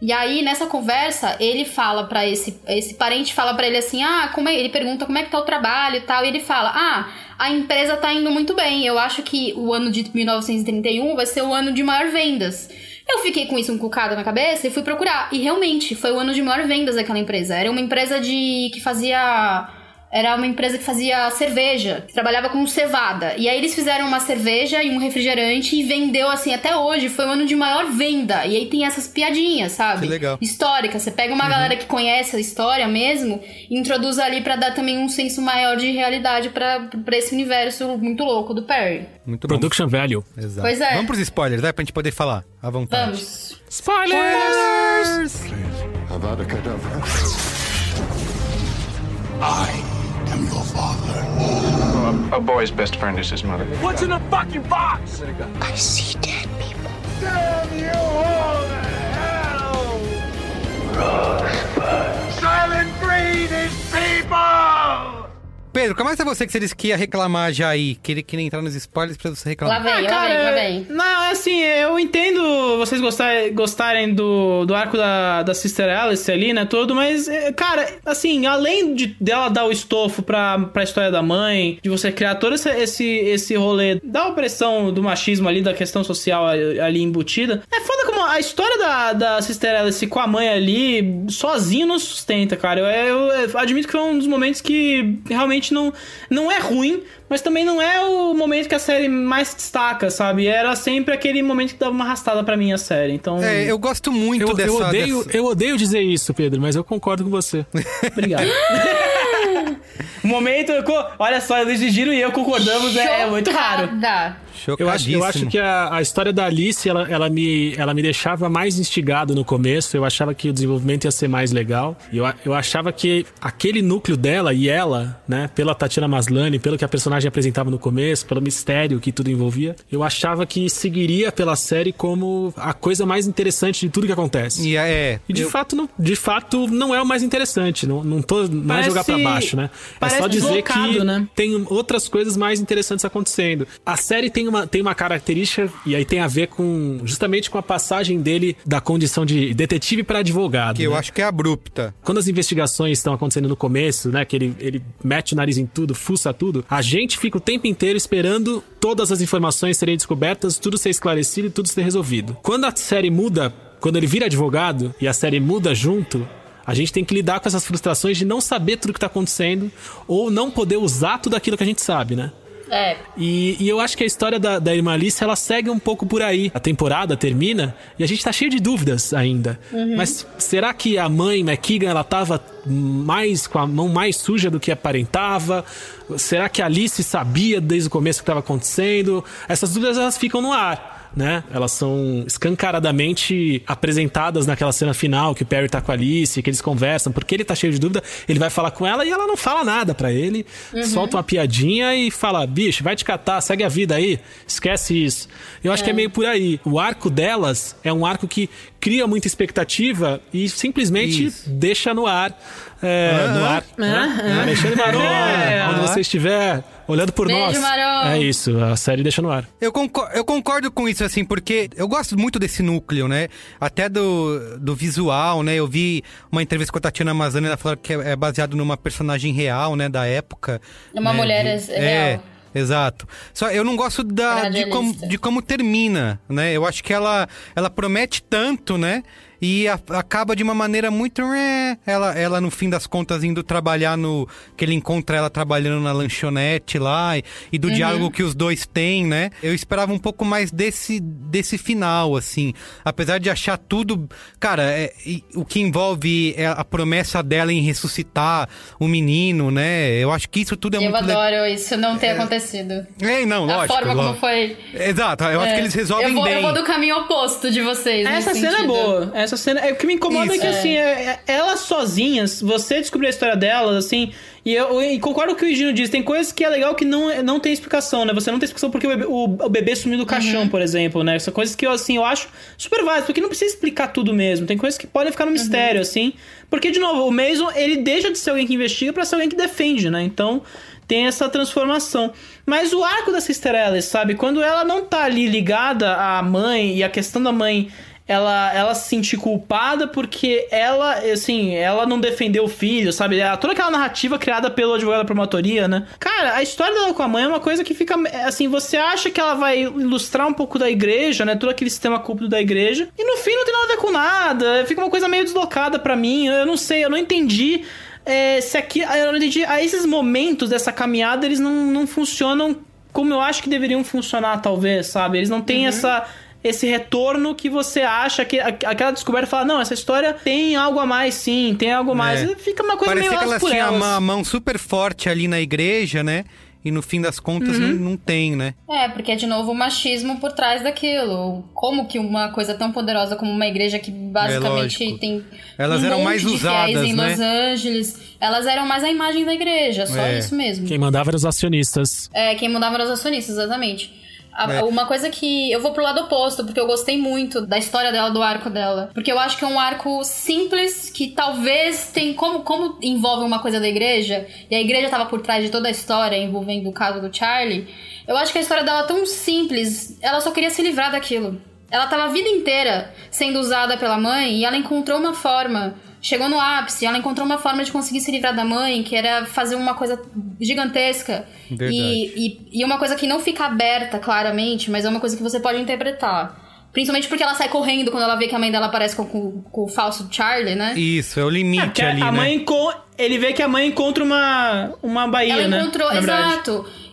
E aí, nessa conversa, ele fala pra esse, esse parente fala pra ele assim: "Ah, como é?" Ele pergunta como é que tá o trabalho e tal, e ele fala: "Ah, a empresa tá indo muito bem. Eu acho que o ano de 1931 vai ser o ano de maior vendas." Eu fiquei com isso encucado na cabeça e fui procurar. E realmente, foi o ano de maior vendas daquela empresa. Era uma empresa de que fazia era uma empresa que fazia cerveja, que trabalhava com cevada. E aí eles fizeram uma cerveja e um refrigerante e vendeu assim até hoje. Foi o ano de maior venda. E aí tem essas piadinhas, sabe? Que legal. Históricas. Você pega uma galera que conhece a história mesmo e introduz ali pra dar também um senso maior de realidade pra pra esse universo muito louco do Perry. Muito bom. Production value. Exato. Pois é. Vamos pros spoilers, né? Pra gente poder falar à vontade. Vamos. Spoilers! Kedavra. I am your father. A, a boy's best friend is his mother. What's in the fucking box? I see dead people. Damn you all to hell! Rosebud. Silent breed is people! Pedro, começa você que você disse que ia reclamar já aí. Queria, queria entrar nos spoilers pra você Lá reclamar. vem, lá vem, lá vem. Não, é assim, eu entendo vocês gostarem, gostarem do, do arco da, da Sister Alice ali, né, todo, mas, é, cara, assim, além de dela dar o estofo pra, pra história da mãe, de você criar todo esse, esse, esse rolê da opressão do machismo ali, da questão social ali ali embutida, é foda como a história da, da Sister Alice com a mãe ali, sozinho não sustenta, cara. Eu, eu, eu admito que foi um dos momentos que realmente não, não é ruim, mas também não é o momento que a série mais destaca, sabe? Era sempre aquele momento que dava uma arrastada pra mim a série. Então, É, eu gosto muito Eu, dessa. eu odeio, dessa- eu odeio dizer isso, Pedro, mas eu concordo com você. obrigado. o momento, olha só, Luiz de Giro e eu concordamos, é, é muito raro. Eu acho, eu acho que a, a história da Alice, ela, ela, me, ela me deixava mais instigado no começo. Eu achava que o desenvolvimento ia ser mais legal. Eu, eu achava que aquele núcleo dela e ela, né, pela Tatiana Maslany, pelo que a personagem apresentava no começo, pelo mistério que tudo envolvia, eu achava que seguiria pela série como a coisa mais interessante de tudo que acontece. E é. E de, eu- fato, não, de fato, não é o mais interessante. Não, não, tô, não é Parece- jogar pra baixo, né? É só dizer que né? tem outras coisas mais interessantes acontecendo. A série tem uma, tem uma característica, e aí tem a ver com justamente com a passagem dele da condição de detetive para advogado. Que eu né? acho que é abrupta. Quando as investigações estão acontecendo no começo, né? Que ele, ele mete o nariz em tudo, fuça tudo, a gente fica o tempo inteiro esperando todas as informações serem descobertas, tudo ser esclarecido e tudo ser resolvido. Quando a série muda, quando ele vira advogado e a série muda junto, a gente tem que lidar com essas frustrações de não saber tudo que tá acontecendo ou não poder usar tudo aquilo que a gente sabe, né? É. E, e eu acho que a história da, da irmã Alice, ela segue um pouco por aí. A temporada termina e a gente tá cheio de dúvidas ainda. Uhum. Mas será que a mãe McKeegan, ela tava mais com a mão mais suja do que aparentava? Será que a Alice sabia desde o começo o que estava acontecendo? Essas dúvidas, elas ficam no ar. Né? Elas são escancaradamente apresentadas naquela cena final que o Perry tá com a Alice, que eles conversam, porque ele tá cheio de dúvida, ele vai falar com ela e ela não fala nada para ele, Uhum. solta uma piadinha e fala: bicho, vai te catar, segue a vida aí, esquece isso. Eu acho que é meio por aí. O arco delas é um arco que cria muita expectativa e simplesmente deixa no ar. É, no ar. né? Alexandre Maron, É. onde você estiver olhando por Beijo, nós. Maron. É isso, a série deixa no ar. Eu concordo, eu concordo com isso, assim, porque eu gosto muito desse núcleo, né? Até do, do visual, né? Eu vi uma entrevista com a Tatiana Mazzani, ela falou que é é baseado numa personagem real, né? Da época. É uma né, mulher de- real. É, exato. Só eu não gosto da, de, como, de como termina, né? Eu acho que ela, ela promete tanto, né? E a- acaba de uma maneira muito. eh, Ela, ela, no fim das contas, indo trabalhar no. Que ele encontra ela trabalhando na lanchonete lá. E, e do Uhum. diálogo que os dois têm, né? Eu esperava um pouco mais desse, desse final, assim. Apesar de achar tudo. Cara, é- e o que envolve é a promessa dela em ressuscitar o menino, né? Eu acho que isso tudo é Eu muito. le- adoro isso não ter acontecido. É, não, A lógico. forma como lógico. foi. Exato, eu acho É. que eles resolvem eu vou, bem. Eu vou do caminho oposto de vocês. Essa cena é sentido. boa. Essa cena. É, o que me incomoda é Isso. que, assim, é- é- elas sozinhas, você descobrir a história delas, assim. E eu e concordo com o que o Gino disse. Tem coisas que é legal que não, não tem explicação, né? Você não tem explicação porque o bebê, o, o bebê sumiu do caixão, por exemplo, né? São coisas que eu, assim, eu acho super válidas, porque não precisa explicar tudo mesmo. Tem coisas que podem ficar no mistério, assim. Porque, de novo, o Mason, ele deixa de ser alguém que investiga pra ser alguém que defende, né? Então tem essa transformação. Mas o arco da Sister Alice, sabe? Quando ela não tá ali ligada à mãe e a questão da mãe ela, ela se sentir culpada porque ela, assim, ela não defendeu o filho, sabe? Ela- Toda aquela narrativa criada pelo advogado da promotoria, né? Cara, a história dela com a mãe é uma coisa que fica, assim, você acha que ela vai ilustrar um pouco da igreja, né? Todo aquele sistema culto da igreja. E no fim não tem nada a ver com nada. Fica uma coisa meio deslocada pra mim. Eu não sei, eu não entendi é, se aqui. Eu não entendi. A esses momentos dessa caminhada, eles não, não funcionam como eu acho que deveriam funcionar, talvez, sabe? Eles não têm essa. Esse retorno que você acha que a- aquela descoberta fala, não, essa história tem algo a mais, sim, tem algo a mais. É. E Fica uma coisa Parecia meio que elas por tinham uma mão super forte ali na igreja, né? E no fim das contas Uhum. não, não tem, né? É, porque é de novo o machismo por trás daquilo. Como que uma coisa tão poderosa como uma igreja que basicamente É tem Elas um eram monte mais usadas, em né? Los Angeles, elas eram mais a imagem da igreja, só É. isso mesmo. Quem mandava eram os acionistas. É, quem mandava eram os acionistas, exatamente. É. Uma coisa que eu vou pro lado oposto, porque eu gostei muito da história dela, do arco dela. Porque eu acho que é um arco simples, que talvez tem. Como, como envolve uma coisa da igreja, e a igreja tava por trás de toda a história envolvendo o caso do Charlie. Eu acho que a história dela é tão simples, ela só queria se livrar daquilo. Ela tava a vida inteira sendo usada pela mãe e ela encontrou uma forma. Chegou no ápice, ela encontrou uma forma de conseguir se livrar da mãe, que era fazer uma coisa gigantesca. Verdade. E, e, e uma coisa que não fica aberta claramente, mas é uma coisa que você pode interpretar. Principalmente porque ela sai correndo quando ela vê que a mãe dela aparece com, com- com o falso Charlie, né? Isso, é o limite Que ali, a né? mãe Ele vê que a mãe encontra uma, uma baía, ela né? encontrou, Na verdade.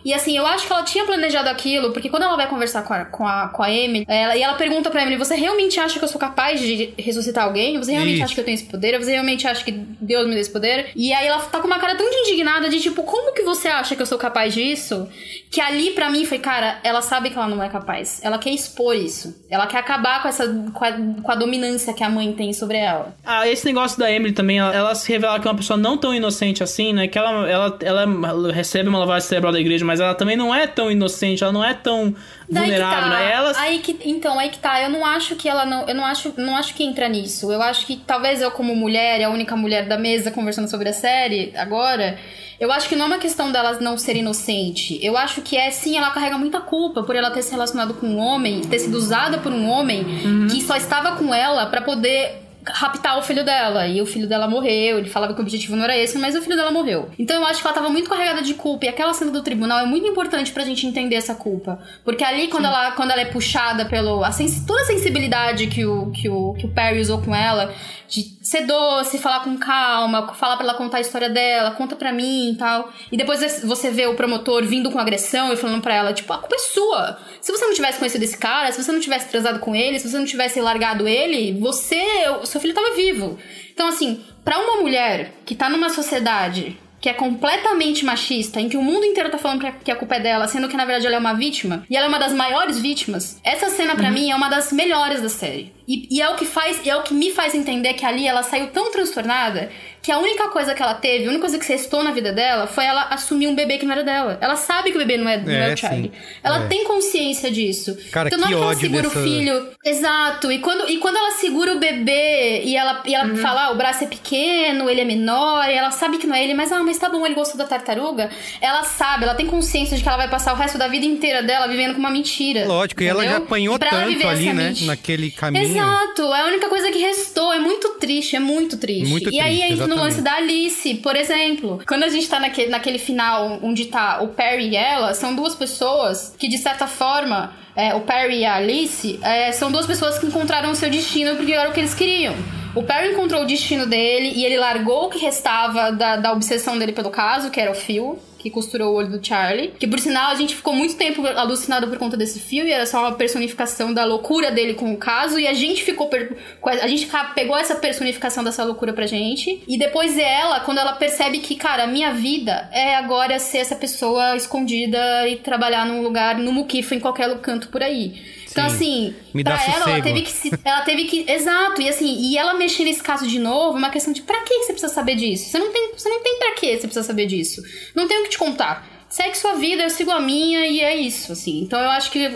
E assim, eu acho que ela tinha planejado aquilo, porque quando ela vai conversar com a, com a, com a Emily, ela, e ela pergunta pra Emily: Você realmente acha que eu sou capaz de ressuscitar alguém? Você realmente Isso. acha que eu tenho esse poder? Você realmente acha que Deus me deu esse poder? E aí ela tá com uma cara tão de indignada de tipo: Como que você acha que eu sou capaz disso? Que ali pra mim foi, cara, ela sabe que ela não é capaz. Ela quer expor isso. Ela quer acabar com essa com a, com a dominância que a mãe tem sobre ela. Ah, esse negócio da Emily também, ela, ela se revela que é uma pessoa não tão inocente assim, né? Que ela, ela, ela recebe uma lavagem cerebral da igreja, mas mas ela também não é tão inocente, ela não é tão Daí que vulnerável, tá. né? Ela Aí que, então, aí que tá. Eu não acho que ela não. Eu não acho, não acho que entra nisso. Eu acho que talvez eu, como mulher, a única mulher da mesa conversando sobre a série agora. Eu acho que não é uma questão dela não ser inocente. Eu acho que é sim, ela carrega muita culpa por ela ter se relacionado com um homem, ter sido usada por um homem que só estava com ela pra poder raptar o filho dela. E o filho dela morreu. Ele falava que o objetivo não era esse, mas o filho dela morreu. Então eu acho que ela tava muito carregada de culpa. E aquela cena do tribunal é muito importante pra gente entender essa culpa. Porque ali, quando, ela, quando ela é puxada pelo. A sens- toda a sensibilidade que o, que, o, que o Perry usou com ela, de ser doce, falar com calma, falar pra ela contar a história dela, conta pra mim e tal. E depois você vê o promotor vindo com agressão e falando pra ela, tipo, a culpa é sua. Se você não tivesse conhecido esse cara, se você não tivesse transado com ele, se você não tivesse largado ele, você, o seu filho tava vivo. Então, assim, pra uma mulher que tá numa sociedade que é completamente machista, em que o mundo inteiro tá falando que a culpa é dela, sendo que na verdade ela é uma vítima, e ela é uma das maiores vítimas, essa cena pra mim é uma das melhores da série. E, e é o que faz, é o que me faz entender que ali ela saiu tão transtornada que a única coisa que ela teve, a única coisa que restou na vida dela foi ela assumir um bebê que não era dela. Ela sabe que o bebê não é, não é, É, o Charlie. sim. Ela É. tem consciência disso. Cara, então não que é que ela segura dessa- o filho. Exato. E quando, e quando ela segura o bebê e ela, e ela fala, ah, o braço é pequeno, ele é menor, e ela sabe que não é ele, mas ah, mas tá bom, ele gostou da tartaruga. Ela sabe, ela tem consciência de que ela vai passar o resto da vida inteira dela vivendo com uma mentira. Lógico, e ela já entendeu? apanhou E pra ela tanto viver ali, essa né? mentira. Naquele caminho. Exato, é a única coisa que restou. É muito triste, é muito triste. Muito e aí triste, entra no exatamente. lance da Alice, por exemplo. Quando a gente tá naquele, naquele final onde tá o Perry e ela, são duas pessoas que, de certa forma, é, o Perry e a Alice, é, são duas pessoas que encontraram o seu destino porque era o que eles queriam. O Perry encontrou o destino dele e ele largou o que restava da, da obsessão dele pelo caso, que era o fio que costurou o olho do Charlie. Que por sinal a gente ficou muito tempo alucinado por conta desse fio e era só uma personificação da loucura dele com o caso. E a gente ficou. per- a gente pegou essa personificação dessa loucura pra gente. E depois ela, quando ela percebe que, cara, a minha vida é agora ser essa pessoa escondida e trabalhar num lugar, no muquifo, em qualquer canto por aí. Então, Sim. assim, Me pra ela, ela teve que se- ela teve que. Exato, e assim, e ela mexer nesse caso de novo, é uma questão de pra que você precisa saber disso? Você não tem, você não tem pra que você precisa saber disso. Não tem o que te contar. Segue sua vida, eu sigo a minha e é isso, assim. Então eu acho que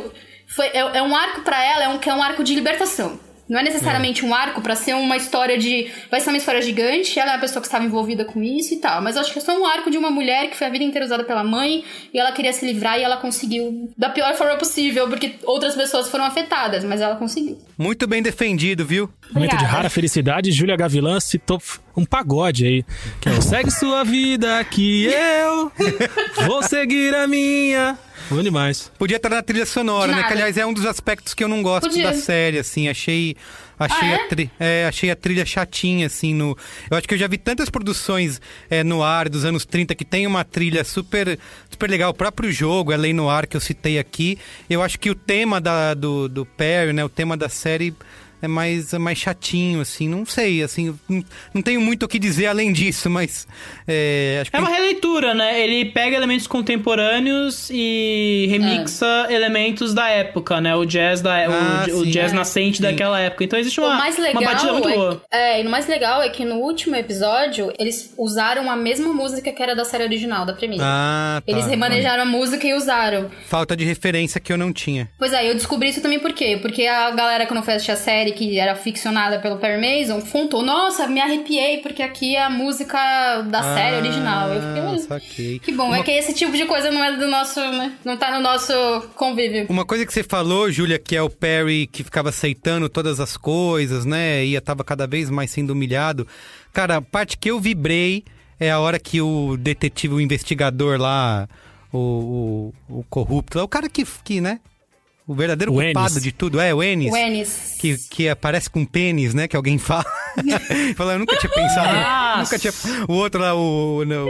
foi, é, é um arco pra ela, é um, que é um arco de libertação. Não é necessariamente um arco pra ser uma história de. Vai ser uma história gigante, ela é uma pessoa que estava envolvida com isso e tal. Mas eu acho que é só um arco de uma mulher que foi a vida inteira usada pela mãe e ela queria se livrar e ela conseguiu da pior forma possível, porque outras pessoas foram afetadas, mas ela conseguiu. Muito bem defendido, viu? Momento de Obrigada. rara felicidade, Júlia Gavilã citou um pagode aí. Que é o Segue Sua Vida, que eu vou seguir a minha. Bom demais. Podia estar na trilha sonora, né? Que aliás é um dos aspectos que eu não gosto Podia. da série, assim. Achei. Achei, Ah, é? a tri- é, achei a trilha chatinha, assim, no... Eu acho que eu já vi tantas produções é, no ar dos anos 30 que tem uma trilha super, super legal. O próprio jogo, a Lei no Ar, que eu citei aqui. Eu acho que o tema da, do, do Perry, né? O tema da série é mais, é mais chatinho, assim. Não sei, assim... Não, não tenho muito o que dizer além disso, mas... É, acho que É uma releitura, né? Ele pega elementos contemporâneos e remixa elementos da época, né? O jazz da o- Ah, o, sim. jazz É. nascente Sim. daquela época. Então existe uma, o mais legal uma batida muito é, boa. é, e o mais legal é que no último episódio eles usaram a mesma música que era da série original, da premissa. Ah, tá. Eles remanejaram a música e usaram. Falta de referência que eu não tinha. Pois é, eu descobri isso também por quê? Porque a galera, quando foi assistir a série, que era ficcionada pelo Perry Mason, contou, nossa, me arrepiei, porque aqui é a música da série original. Eu fiquei, mas Ah, saquei. que bom, é que esse tipo de coisa não é do nosso, né? Não tá no nosso convívio. Uma coisa que você falou, Júlia, que é o Perry que ficava aceitando todas as coisas, né? E tava cada vez mais sendo humilhado. Cara, a parte que eu vibrei é a hora que o detetive, o investigador lá, o, o, o corrupto, o cara que, que né? O verdadeiro O culpado Ennis. de tudo, é o Ennis. O Ennis. Que, que aparece com pênis, né? Que alguém fala. fala, eu nunca tinha pensado. Nossa. nunca tinha. O outro lá, o. Não,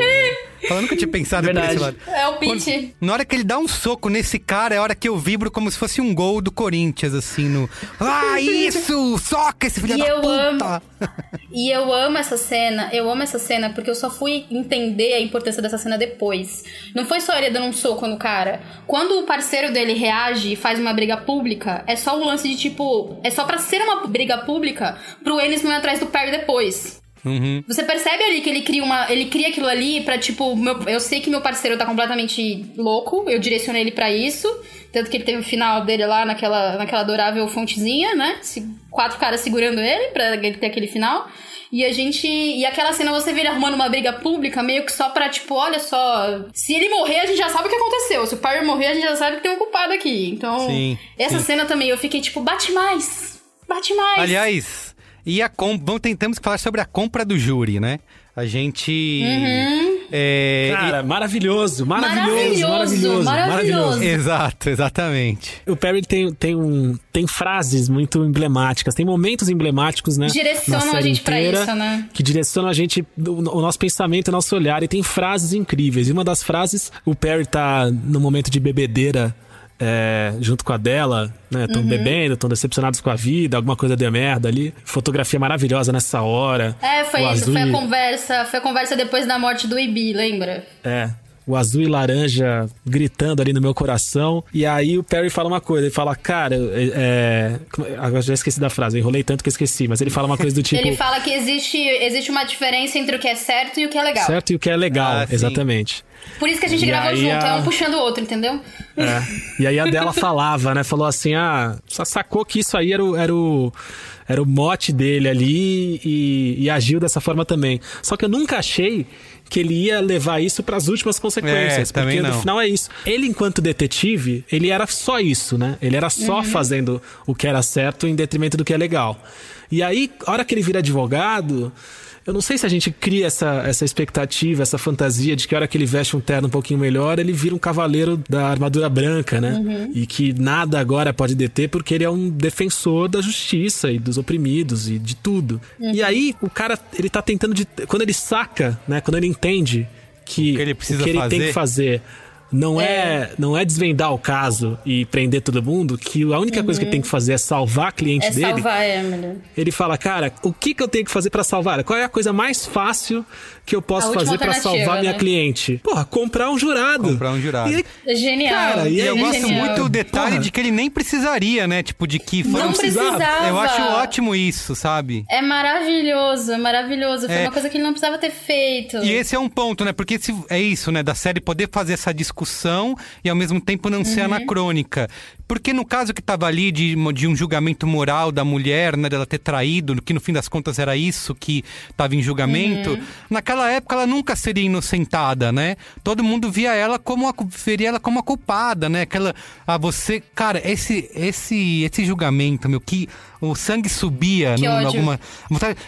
fala, eu nunca tinha pensado por Verdade. esse lado. É o Pete. Na hora que ele dá um soco nesse cara, é a hora que eu vibro como se fosse um gol do Corinthians, assim, no. Ah, isso! Soca esse filho E da eu puta! E eu amo essa cena, eu amo essa cena porque eu só fui entender a importância dessa cena depois. Não foi só ele dando um soco no cara. Quando o parceiro dele reage e faz uma briga pública, é só um lance de tipo. É só pra ser uma briga pública pro Ennis não ir atrás do Perry depois. Uhum. Você percebe ali que ele cria uma. Ele cria aquilo ali pra, tipo, meu, eu sei que meu parceiro tá completamente louco, eu direcionei ele pra isso. Tanto que ele teve o final dele lá naquela, naquela adorável fontezinha, né? Se- Quatro caras segurando ele pra ele ter aquele final. E a gente. E aquela cena você vê ele arrumando uma briga pública, meio que só pra, tipo, olha só. Se ele morrer, a gente já sabe o que aconteceu. Se o Parry morrer, a gente já sabe que tem um culpado aqui. Então. Sim, essa sim. cena também eu fiquei, tipo, bate mais! Bate mais! Aliás, e a com... vamos tentamos falar sobre a compra do júri, né? A gente. Uhum. é, Cara, maravilhoso, maravilhoso, Maravilhoso, maravilhoso, maravilhoso. Exato, exatamente. O Perry tem, tem, um, tem frases muito emblemáticas, tem momentos emblemáticos, né? Direcionam na a gente pra inteira, isso, né? Que direcionam a gente, o, o nosso pensamento, o nosso olhar. E tem frases incríveis. E uma das frases, o Perry tá no momento de bebedeira. É, junto com a dela, né? Estão Uhum. bebendo, estão decepcionados com a vida, alguma coisa deu merda ali. Fotografia maravilhosa nessa hora. É, foi O isso. azul Foi a e- conversa. Foi a conversa depois da morte do Ibi, lembra? É. O azul e laranja gritando ali no meu coração. E aí o Perry fala uma coisa. Ele fala, cara, é. é- como- Agora eu já esqueci da frase, eu enrolei tanto que eu esqueci. Mas ele fala uma coisa do tipo. Ele fala que existe, existe uma diferença entre o que é certo e o que é legal. Certo e o que é legal, Ah, sim. exatamente. Por isso que a gente E gravou aí junto, a- é um puxando o outro, entendeu? É. E aí a dela falava, né? Falou assim: ah, só sacou que isso aí era o, era o, era o mote dele ali e, e agiu dessa forma também. Só que eu nunca achei que ele ia levar isso para as últimas consequências. É, porque no não. final é isso. Ele, enquanto detetive, ele era só isso, né? Ele era só Uhum. fazendo o que era certo em detrimento do que é legal. E aí, a hora que ele vira advogado. Eu não sei se a gente cria essa, essa expectativa, essa fantasia de que a hora que ele veste um terno um pouquinho melhor, ele vira um cavaleiro da armadura branca, né? Uhum. E que nada agora pode deter porque ele é um defensor da justiça e dos oprimidos e de tudo. Uhum. E aí o cara, ele tá tentando de. Quando ele saca, né? Quando ele entende que O que ele precisa o que ele tem fazer. que fazer não é. não é desvendar o caso e prender todo mundo, que a única coisa que ele tem que fazer é salvar a cliente É dele. salvar a Emily. Ele fala, cara, o que, que eu tenho que fazer pra salvar? Qual é a coisa mais fácil que eu posso fazer pra alternativa, salvar minha né? cliente? Porra, comprar um jurado. Comprar um jurado. E É genial. Cara, e E é eu gosto genial. muito do detalhe Porra. de que ele nem precisaria, né? Tipo, de que foi Não um- precisava. Eu acho ótimo isso, sabe? É maravilhoso, é maravilhoso. Foi É. uma coisa que ele não precisava ter feito. E esse é um ponto, né? Porque se, é isso, né? Da série poder fazer essa discussão e ao mesmo tempo não ser anacrônica. Porque no caso que tava ali de, de um julgamento moral da mulher, né? Dela ter traído, que no fim das contas era isso que tava em julgamento. Naquela época ela nunca seria inocentada, né? Todo mundo via ela como a, veria ela como a culpada, né? Aquela. A você. Cara, esse, esse, esse julgamento, meu, que o sangue subia Que num- alguma.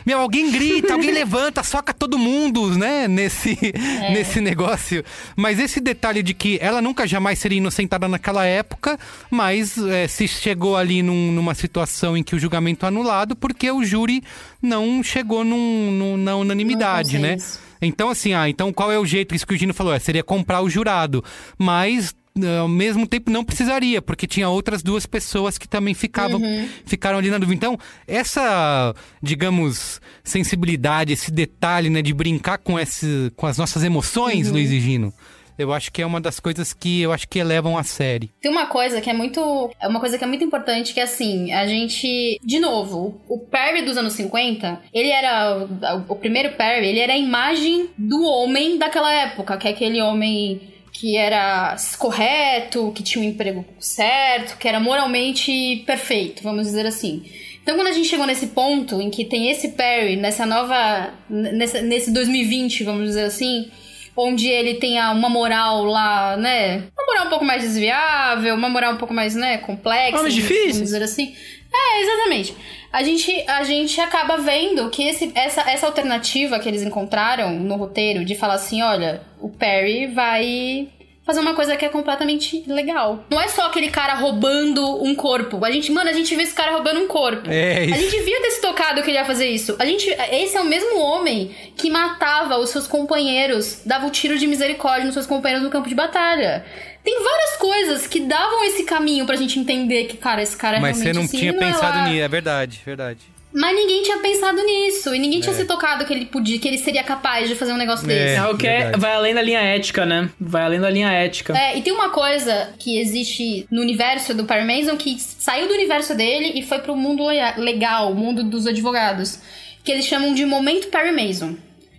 Meu, alguém grita, alguém levanta, soca todo mundo, né? Nesse, É. nesse negócio. Mas esse detalhe de que ela nunca jamais seria inocentada naquela época, mas é, se chegou ali num- numa situação em que o julgamento é anulado, porque o júri não chegou num- num- na unanimidade, né? Então, assim, ah, então qual é o jeito? Isso que o Gino falou, é, seria comprar o jurado. Mas. eh, Ao mesmo tempo não precisaria, porque tinha outras duas pessoas que também ficavam, Uhum. ficaram ali na dúvida. Então, essa, digamos, sensibilidade, esse detalhe, né, de brincar com, esse, com as nossas emoções, Uhum. Luiz e Gino, eu acho que é uma das coisas que eu acho que elevam a série. Tem uma coisa que é muito. É uma coisa que é muito importante, que é assim, a gente. De novo, o Perry dos anos 50, ele era. O, primeiro Perry, ele era a imagem do homem daquela época, que é aquele homem que era correto, que tinha um emprego certo, que era moralmente perfeito, vamos dizer assim. Então, quando a gente chegou nesse ponto em que tem esse Perry, nessa nova. nesse 2020, vamos dizer assim, onde ele tenha uma moral lá, né? Uma moral um pouco mais desviável, uma moral um pouco mais, né, complexa. Homens difíceis. Vamos dizer assim. É, exatamente. A gente, a gente acaba vendo que esse, essa, essa alternativa que eles encontraram no roteiro de falar assim, olha, o Perry vai fazer uma coisa que é completamente legal. Não é só aquele cara roubando um corpo. A gente, mano, a gente vê esse cara roubando um corpo. É A isso. gente devia ter se tocado que ele ia fazer isso. A gente, esse é o mesmo homem que matava os seus companheiros, dava o tiro de misericórdia nos seus companheiros no campo de batalha. Tem várias coisas que davam esse caminho pra gente entender que, cara, esse cara é Mas você realmente não assim, tinha não é pensado lá- nisso, é verdade, verdade. Mas ninguém tinha pensado nisso. E ninguém tinha É. se tocado que ele podia, que ele seria capaz de fazer um negócio desse. É o que é, vai além da linha ética, né? Vai além da linha ética. É, e tem uma coisa que existe no universo do Perry Mason que saiu do universo dele e foi pro mundo le- legal, o mundo dos advogados. que eles chamam de momento Perry Mason.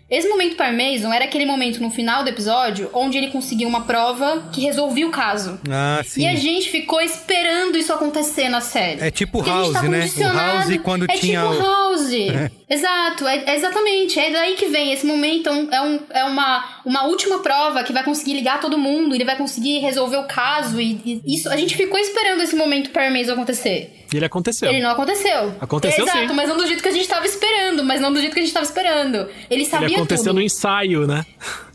Esse momento Perry Mason era aquele momento no final do episódio onde ele conseguiu uma prova que resolvia o caso. Ah, sim. E a gente ficou esperando isso acontecer na série. É tipo Porque gente House, tá né? O. House quando é tinha tipo o- House. É. Exato, é, é exatamente. É daí que vem esse momento. É, um, é uma, uma última prova que vai conseguir ligar todo mundo. Ele vai conseguir resolver o caso. E, e isso a gente ficou esperando esse momento Perry Mason acontecer. E ele aconteceu. Ele não aconteceu. Aconteceu Exato, sim. mas não do jeito que a gente tava esperando. Mas não do jeito que a gente tava esperando. Ele sabia Ele aconteceu tudo. no ensaio, né?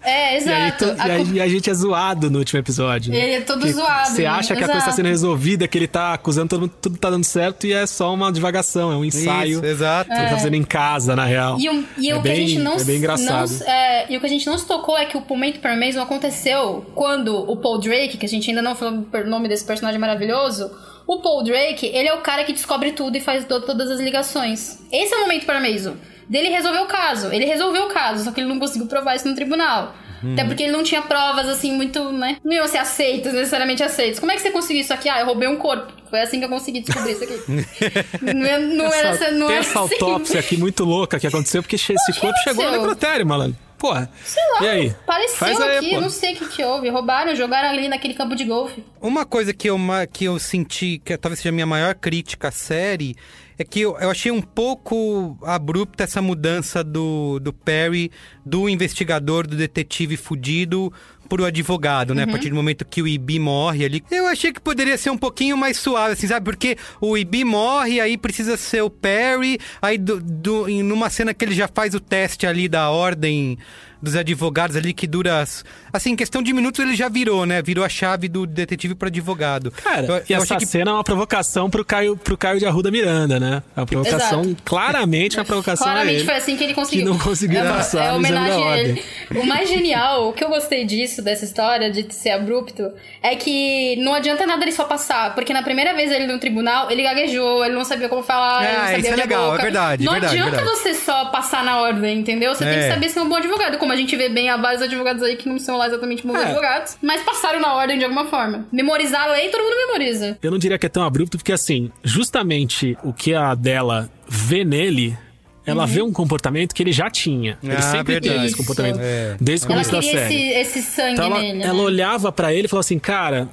É, E, aí, exato. to- e, aí- e a gente é zoado no último episódio. né? Ele é todo Que zoado, Você acha que a coisa tá exato. sendo resolvida, que ele tá acusando todo mundo, tudo tá dando certo e é só uma divagação, é um ensaio. Isso, exato. Que ele tá É. fazendo em casa, na real. E, o- e é o bem, que a gente não, É bem engraçado. não- é, e o que a gente não se tocou é que o momento Perry Mason aconteceu quando o Paul Drake, que a gente ainda não falou o nome desse personagem maravilhoso, o Paul Drake, ele é o cara que descobre tudo e faz to- todas as ligações. Esse é o momento Perry Mason. Dele resolver o caso. Ele resolveu o caso, só que ele não conseguiu provar isso no tribunal. Hum. Até porque ele não tinha provas, assim, muito, né? Não iam ser aceitas, necessariamente aceitas. Como é que você conseguiu isso aqui? Ah, eu roubei um corpo. Foi assim que eu consegui descobrir isso aqui. não, é- não era, Essa- não Tem era essa assim. autópsia aqui muito louca que aconteceu, porque che- esse corpo chegou no necrotério, malandro. Porra. Sei lá, E aí? Apareceu Faz aí, aqui, pô. não sei o que, que houve. Roubaram, jogaram ali naquele campo de golfe. Uma coisa que eu, que eu senti, que talvez seja a minha maior crítica à série, é que eu, eu achei um pouco abrupta essa mudança do, do Perry, do investigador, do detetive fudido, pro advogado, né? A Uhum. partir do momento que o Ibi morre ali. Eu achei que poderia ser um pouquinho mais suave, assim, sabe? Porque o Ibi morre, aí precisa ser o Perry, aí do, do, numa cena que ele já faz o teste ali da ordem dos advogados ali que dura. as- Assim, em questão de minutos ele já virou, né? Virou a chave do detetive para advogado. Cara, Eu- e eu essa que- cena é uma provocação pro Caio, pro Caio de Arruda Miranda, né? A provocação, Exato. claramente uma provocação a Claramente ele, foi assim que ele conseguiu. Que não conseguiu É, passar é homenagem a ordem. ele. O mais genial, o que eu gostei disso, dessa história, de ser abrupto, é que não adianta nada ele só passar. Porque na primeira vez ele no tribunal, ele gaguejou, ele não sabia como falar, É, ele não sabia isso é legal, boca. é verdade, Não verdade, adianta verdade. você só passar na ordem, entendeu? Você tem É. que saber ser um bom advogado. Como a gente vê bem, há vários advogados aí que não são lá exatamente bons É. advogados, mas passaram na ordem de alguma forma. Memorizar a lei, todo mundo memoriza. Eu não diria que é tão abrupto, porque assim, justamente o que a dela vê nele, ela vê um comportamento que ele já tinha. ele Ah, sempre teve verdade. esse comportamento, É. desde o Ela começo da série. esse, esse sangue Então ela, nele. ela né? olhava pra ele e falou assim, cara,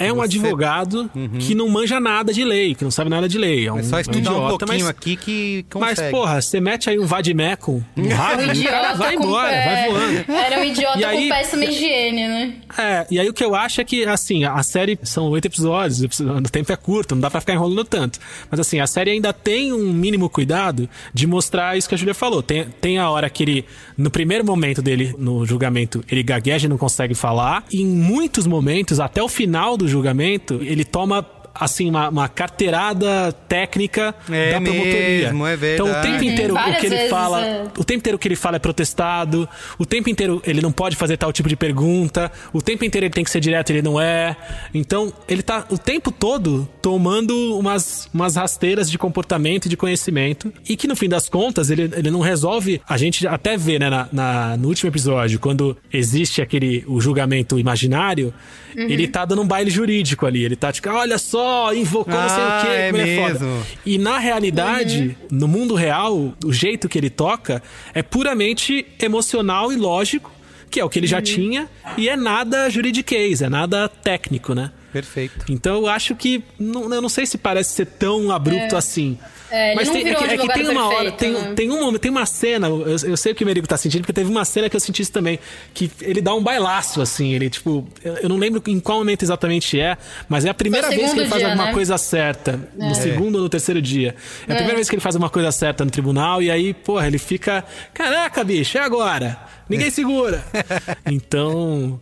é um advogado que não manja nada de lei, que não sabe nada de lei. É um, É só é um estudar um idiota, pouquinho mas, aqui que mas, consegue. porra, você mete aí um vadimecum no rabo, cara idiota vai embora, pé- vai voando. Era um idiota E aí- com péssima higiene, né? É, e aí o que eu acho é que, assim, a série são oito episódios, o tempo é curto, não dá pra ficar enrolando tanto. Mas assim, a série ainda tem um mínimo cuidado de mostrar isso que a Julia falou. Tem, tem a hora que ele, no primeiro momento dele, no julgamento, ele gagueja e não consegue falar. E em muitos momentos, até o final do julgamento, ele toma. Assim, uma, uma carteirada técnica É da promotoria. mesmo, é Então, o tempo inteiro o que ele vezes, fala, é. o tempo inteiro que ele fala é protestado, o tempo inteiro ele não pode fazer tal tipo de pergunta, o tempo inteiro ele tem que ser direto, ele não é. Então, ele tá o tempo todo tomando umas, umas rasteiras de comportamento e de conhecimento, e que no fim das contas ele, ele não resolve. A gente até vê, né, na, na- no último episódio, quando existe aquele o julgamento imaginário, Uhum. ele tá dando um baile jurídico ali. Ele tá tipo, olha só, invocou não sei o Ah, quê, é como ele é foda. mesmo. E na realidade, no mundo real, o jeito que ele toca é puramente emocional e lógico, que é o que ele já tinha, e é nada juridiquês, é nada técnico, né? Perfeito. Então eu acho que. Não, eu não sei se parece ser tão abrupto É. assim. É, Mas não tem, é, que, é que tem uma hora, perfeito, tem, né? tem, um, momento- tem uma cena, eu, eu sei o que o Merigo tá sentindo, porque teve uma cena que eu senti isso também, que ele dá um bailaço, assim, ele, tipo, eu, eu não lembro em qual momento exatamente é, mas é a primeira vez que ele faz dia, alguma né? coisa certa, no É. segundo ou no terceiro dia. É a É. primeira vez que ele faz uma coisa certa no tribunal, e aí, porra, ele fica, caraca, bicho, é agora, ninguém segura. Então...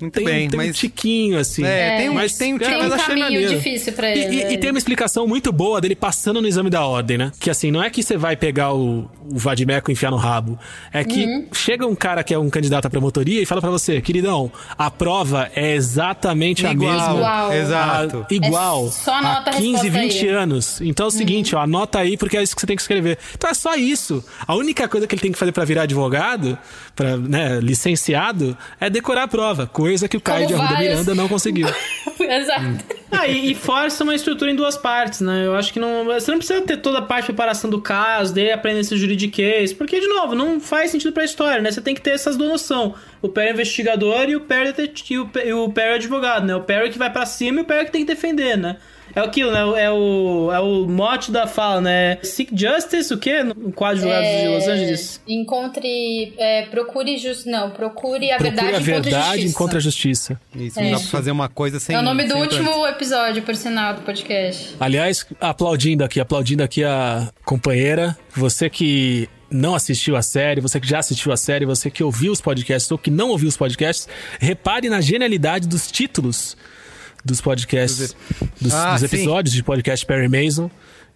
Muito tem, bem, tem um mas- tiquinho, assim. É, tem um- mas, tem um Tem um caminho difícil pra E- ele, E, e né? tem uma explicação muito boa dele passando no exame da ordem, né? Que assim, não é que você vai pegar o, o Vadimeco e enfiar no rabo. É que Uhum. chega um cara que é um candidato à promotoria e fala pra você, queridão, a prova é exatamente a Igual, mesma. Igual. exato. a- igual. É só anota há a 15, resposta 20 aí. anos. Então é o seguinte, ó, anota aí porque é isso que você tem que escrever. Então é só isso. A única coisa que ele tem que fazer pra virar advogado, pra, né, licenciado, é decorar a prova. Coisa que o Caio de Arruda vários- Miranda não conseguiu. Exato. Ah, e, e força uma estrutura em duas partes, né? Eu acho que não. Você não precisa ter toda a parte de preparação do caso, dele aprender esse juridiquês, porque, de novo, não faz sentido pra história, né? Você tem que ter essas duas noções. O Perry investigador e o Perry detetive, e o Perry advogado, né? O Perry que vai para cima e o Perry que tem que defender, né? É aquilo, né? É o, é o mote da fala, né? Seek Justice, o quê? No quadro de é... de Los Angeles? Encontre. É, procure justiça. Não, procure a procure verdade. a verdade, encontre a justiça. Isso, é. não dá pra fazer uma coisa sem. É o nome do último antes. episódio, por sinal, do podcast. Aliás, aplaudindo aqui, aplaudindo aqui a companheira. Você que não assistiu a série, você que já assistiu a série, você que ouviu os podcasts ou que não ouviu os podcasts, repare na genialidade dos títulos dos podcasts, dos, Ah, dos sim. episódios de podcast Perry Mason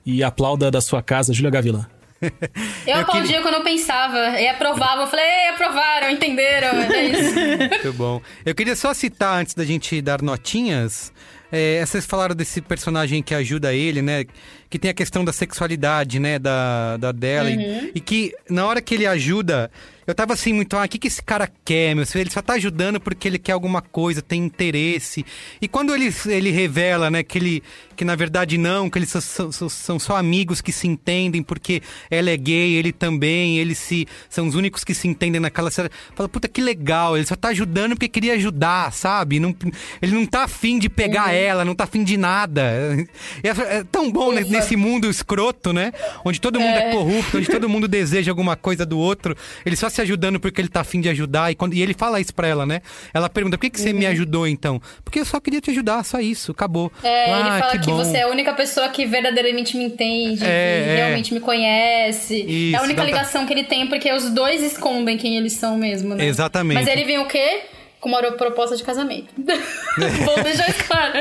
e aplauda da sua casa, Júlia Gavila. Eu, aplaudia quando eu pensava, e aprovava. Eu falei, Ei, aprovaram, entenderam. É isso. Muito bom. Eu queria só citar, antes da gente dar notinhas, é, vocês falaram desse personagem que ajuda ele, né? Que tem a questão da sexualidade, né? Da, da dela. E- Uhum. E, que na hora que ele ajuda, eu tava assim, muito, ah, o que, que esse cara quer, meu? Ele só tá ajudando porque ele quer alguma coisa, tem interesse. E quando ele, ele revela, né, que ele. Que na verdade não, que eles são, são- são só amigos que se entendem porque ela é gay, ele também, eles se. São os únicos que se entendem naquela série. Fala, puta, que legal, ele só tá ajudando porque queria ajudar, sabe? Não, ele não tá afim de pegar ela, não tá afim de nada. É, é tão bom ne- nesse mundo escroto, né? Onde todo mundo é. É. corrupto, onde todo mundo deseja alguma coisa do outro. Ele só se ajudando porque ele tá afim de ajudar. E, quando, e ele fala isso pra ela, né? Ela pergunta, por que, que você me ajudou então? Porque eu só queria te ajudar, só isso, acabou. É, Ah, ele fala que, bom. você é a única pessoa que verdadeiramente me entende, É, que é. realmente me conhece. Isso, é a única pra- ligação que ele tem, porque os dois escondem quem eles são mesmo, né? Exatamente. Mas ele vem o quê? Com uma proposta de casamento. Vou deixar isso claro.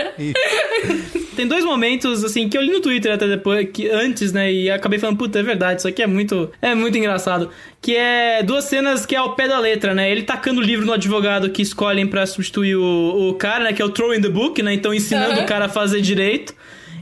Tem dois momentos, assim, que eu li no Twitter até depois, que antes, né? E acabei falando, puta, é verdade, isso aqui é muito, é muito engraçado. Que é duas cenas que é ao pé da letra, né? Ele tacando o livro no advogado que escolhem pra substituir o, o cara, né? Que é o throw in the book, né? Então ensinando Aham. o cara a fazer direito.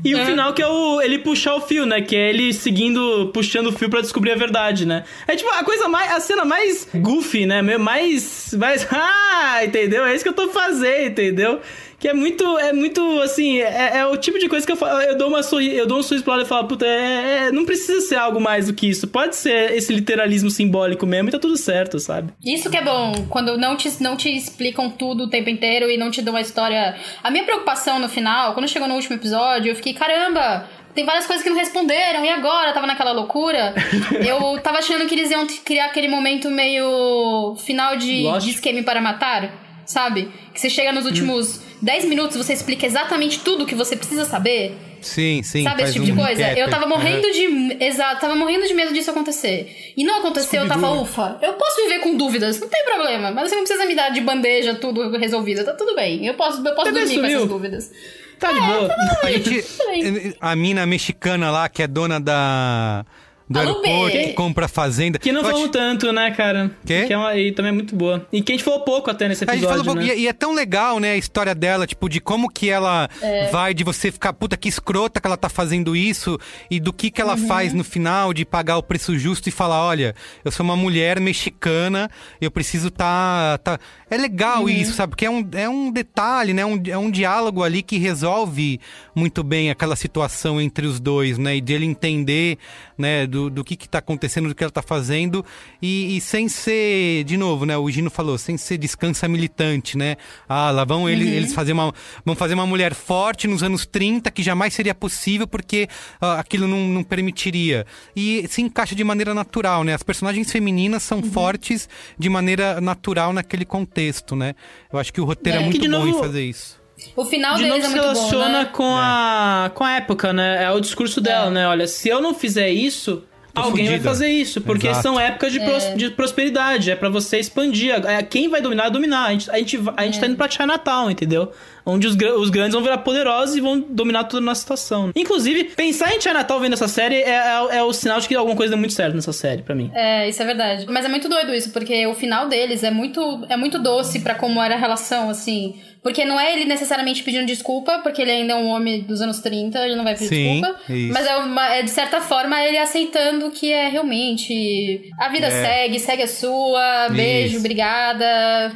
E o É. final que é o ele puxar o fio, né? Que é ele seguindo, puxando o fio pra descobrir a verdade, né? É tipo a coisa mais, a cena mais goofy, né? Mais, mais, ah, entendeu? É isso que eu tô fazendo, entendeu? Que é muito, é muito, assim, é, é o tipo de coisa que eu falo, eu dou uma sorri, eu dou um sorriso pro lado e falo, puta, é, é- não precisa ser algo mais do que isso. Pode ser esse literalismo simbólico mesmo e tá tudo certo, sabe? Isso que é bom, quando não te, não te explicam tudo o tempo inteiro e não te dão a história. A minha preocupação no final, quando chegou no último episódio, eu fiquei, caramba, tem várias coisas que não responderam, e agora? Tava naquela loucura. eu tava achando que eles iam criar aquele momento meio final de, de esquema para matar, sabe? Que você chega nos últimos 10 minutos, você explica exatamente tudo o que você precisa saber. Sim, sim. Sabe esse tipo de um coisa? recap. Eu tava morrendo de. Exato, tava morrendo de medo disso acontecer. E não aconteceu, eu tava, ufa, eu posso viver com dúvidas, não tem problema. Mas você não precisa me dar de bandeja tudo resolvido, tá tudo bem. Eu posso, eu posso dormir com sumiu. essas dúvidas. Tá de boa. A gente. A mina mexicana lá, que é dona da. Do Alô, aeroporto, que compra a fazenda. Que não falamos acho- tanto, né, cara? Quê? Que é uma, e também é muito boa. E que a gente falou pouco até nesse A gente episódio, falou, né? pouco- e, e é tão legal, né, a história dela, tipo, de como que ela É. vai, de você ficar, puta, que escrota que ela tá fazendo isso, e do que que ela Uhum. faz no final, de pagar o preço justo e falar, olha, eu sou uma mulher mexicana, eu preciso tá... tá... É legal Uhum. isso, sabe? Porque é um, é um detalhe, né, um, é um diálogo ali que resolve muito bem aquela situação entre os dois, né, e dele entender, né, do, do que que tá acontecendo, do que ela tá fazendo, e, e sem ser, de novo, né, o Gino falou, sem ser descansa militante, né? Ah, lá vão eles, eles fazer uma, vão fazer uma mulher forte nos anos 30, que jamais seria possível porque ah, aquilo não, não permitiria. E se encaixa de maneira natural, né? As personagens femininas são fortes de maneira natural naquele contexto, né? Eu acho que o roteiro é, É, muito de bom novo- em fazer isso. O final de deles novo é se muito bom, relaciona né? com, a, com a época, né? É o discurso dela, É. né? Olha, se eu não fizer isso, Tô alguém vai fazer isso. Porque Exato. são épocas de, pros- de prosperidade. É pra você expandir. É, quem vai dominar, é dominar. A gente, a gente, a gente tá indo pra Chinatown, entendeu? Onde os, os grandes vão virar poderosos e vão dominar tudo na situação. Inclusive, pensar em Chinatown vendo essa série é, é, é o sinal de que alguma coisa deu muito certo nessa série, pra mim. É, isso é verdade. Mas é muito doido isso, porque o final deles é muito, é muito doce pra como era a relação, assim. Porque não é ele necessariamente pedindo desculpa, porque ele ainda é um homem dos anos 30, ele não vai pedir Sim, desculpa. isso. Mas é, uma- é, de certa forma ele aceitando que é realmente. A vida É. segue, segue a sua. Beijo, Isso. obrigada.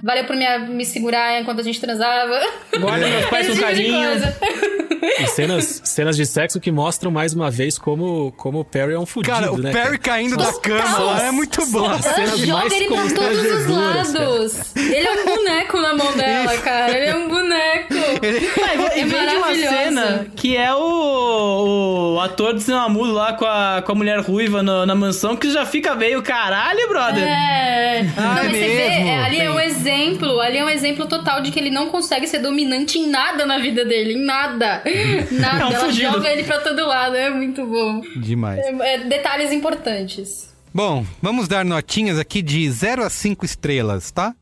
Valeu por me, me segurar enquanto a gente transava. Guarda meus pais com tipo carinho. E cenas, cenas de sexo que mostram mais uma vez como, como o Perry é um fudido, Cara, o né? Perry caindo da cama lá é muito bom. Ela mais joga ele pra todos os cara. lados. Ele é um boneco na mão dela, cara. Ele é um boneco. Ah, e É vem de uma cena que é o, o ator de cinema mudo lá com a, com a mulher ruiva no- na mansão que já fica meio caralho, brother. É. Ah, não, é você vê, mesmo? é, ali é um exemplo, ali é um exemplo total de que ele não consegue ser dominante em nada na vida dele, em nada. Nada. É um Ela fudido. joga ele pra todo lado, é muito bom. Demais. É, é, detalhes importantes. Bom, vamos dar notinhas aqui de 0 a 5 estrelas, tá?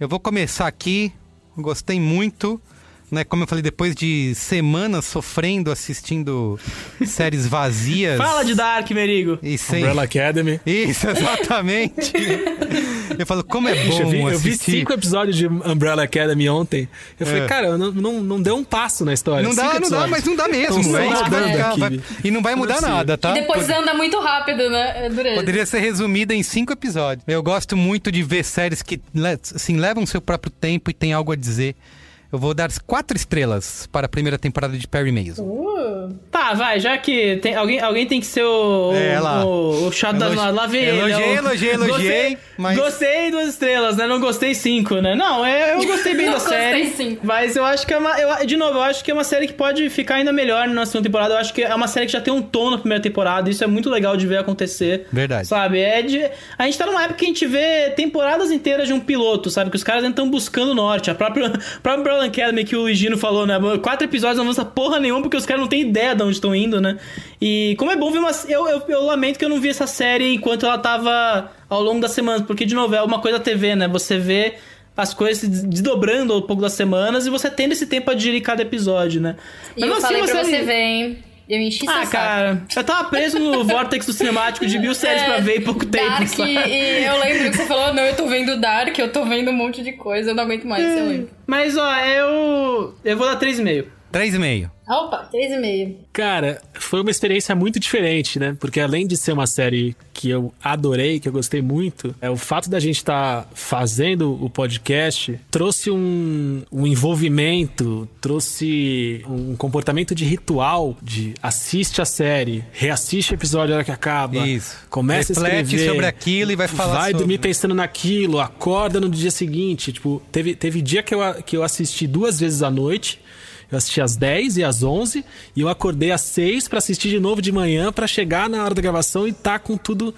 Eu vou começar aqui. Gostei muito. Né, como eu falei, depois de semanas sofrendo, assistindo séries vazias. Fala de Dark, Merigo. E sem... Umbrella Academy. Isso, exatamente. eu falo, como é bom eu, vi, eu vi cinco episódios de Umbrella Academy ontem. Eu falei, É. cara, não, não, não deu um passo na história. Não Cinco dá, não dá, episódios. mas não dá mesmo. É isso que vai vai- E não vai mudar Não nada, tá? E depois Pod- anda muito rápido, né? É durante. Poderia ser resumida em cinco episódios. Eu gosto muito de ver séries que assim, levam seu próprio tempo e tem algo a dizer. Eu vou dar quatro estrelas para a primeira temporada de Perry Mason. Uh. Tá, vai, já que tem, alguém, alguém tem que ser o, É, lá. o, o chato Elogi- lá, lá vem ele. elogiei, o- elogiei, elogiei, Gostei, mas- gostei duas estrelas, né? Não gostei cinco, né? Não, é, eu gostei bem da série. gostei cinco. Mas eu acho que é uma. Eu, de novo, eu acho que é uma série que pode ficar ainda melhor na segunda temporada. Eu acho que é uma série que já tem um tom na primeira temporada. Isso é muito legal de ver acontecer. Verdade. Sabe? É de. A gente tá numa época que a gente vê temporadas inteiras de um piloto, sabe? Que os caras estão buscando o norte. A própria, a própria Umbrella Academy que o Gino falou, né? Quatro episódios não avança porra nenhuma porque os caras não têm ideia de onde estão indo, né? E como é bom ver uma. Eu, eu, eu lamento que eu não vi essa série enquanto ela tava ao longo da semana, porque, de novo, é uma coisa TV, né? Você vê as coisas se desdobrando ao longo das semanas e você tendo esse tempo pra digerir cada episódio, né? E eu não falei pra série- você ver, hein? Eu enchi Ah, saco. cara, eu tava preso no vórtex do cinemático de mil séries pra ver em pouco tempo, É, Dark, sabe? e eu lembro que você falou, não, eu tô vendo Dark, eu tô vendo um monte de coisa, eu não aguento mais, você lembra. Mas, ó, eu. Eu vou dar 3,5. Três e meio. Opa, 3,5. Cara, foi uma experiência muito diferente, né? Porque além de ser uma série que eu adorei, que eu gostei muito, é o fato da gente estar fazendo o podcast trouxe um, um envolvimento, trouxe um comportamento de ritual, de assiste a série, reassiste o episódio na hora que acaba, Isso. começa a Reflete escrever, sobre aquilo e vai falar vai sobre. dormir pensando naquilo, acorda no dia seguinte, tipo, teve, teve dia que eu, que eu assisti duas vezes à noite, eu assisti às 10 e às 11 e eu acordei às 6 pra assistir de novo de manhã pra chegar na hora da gravação e tá com tudo.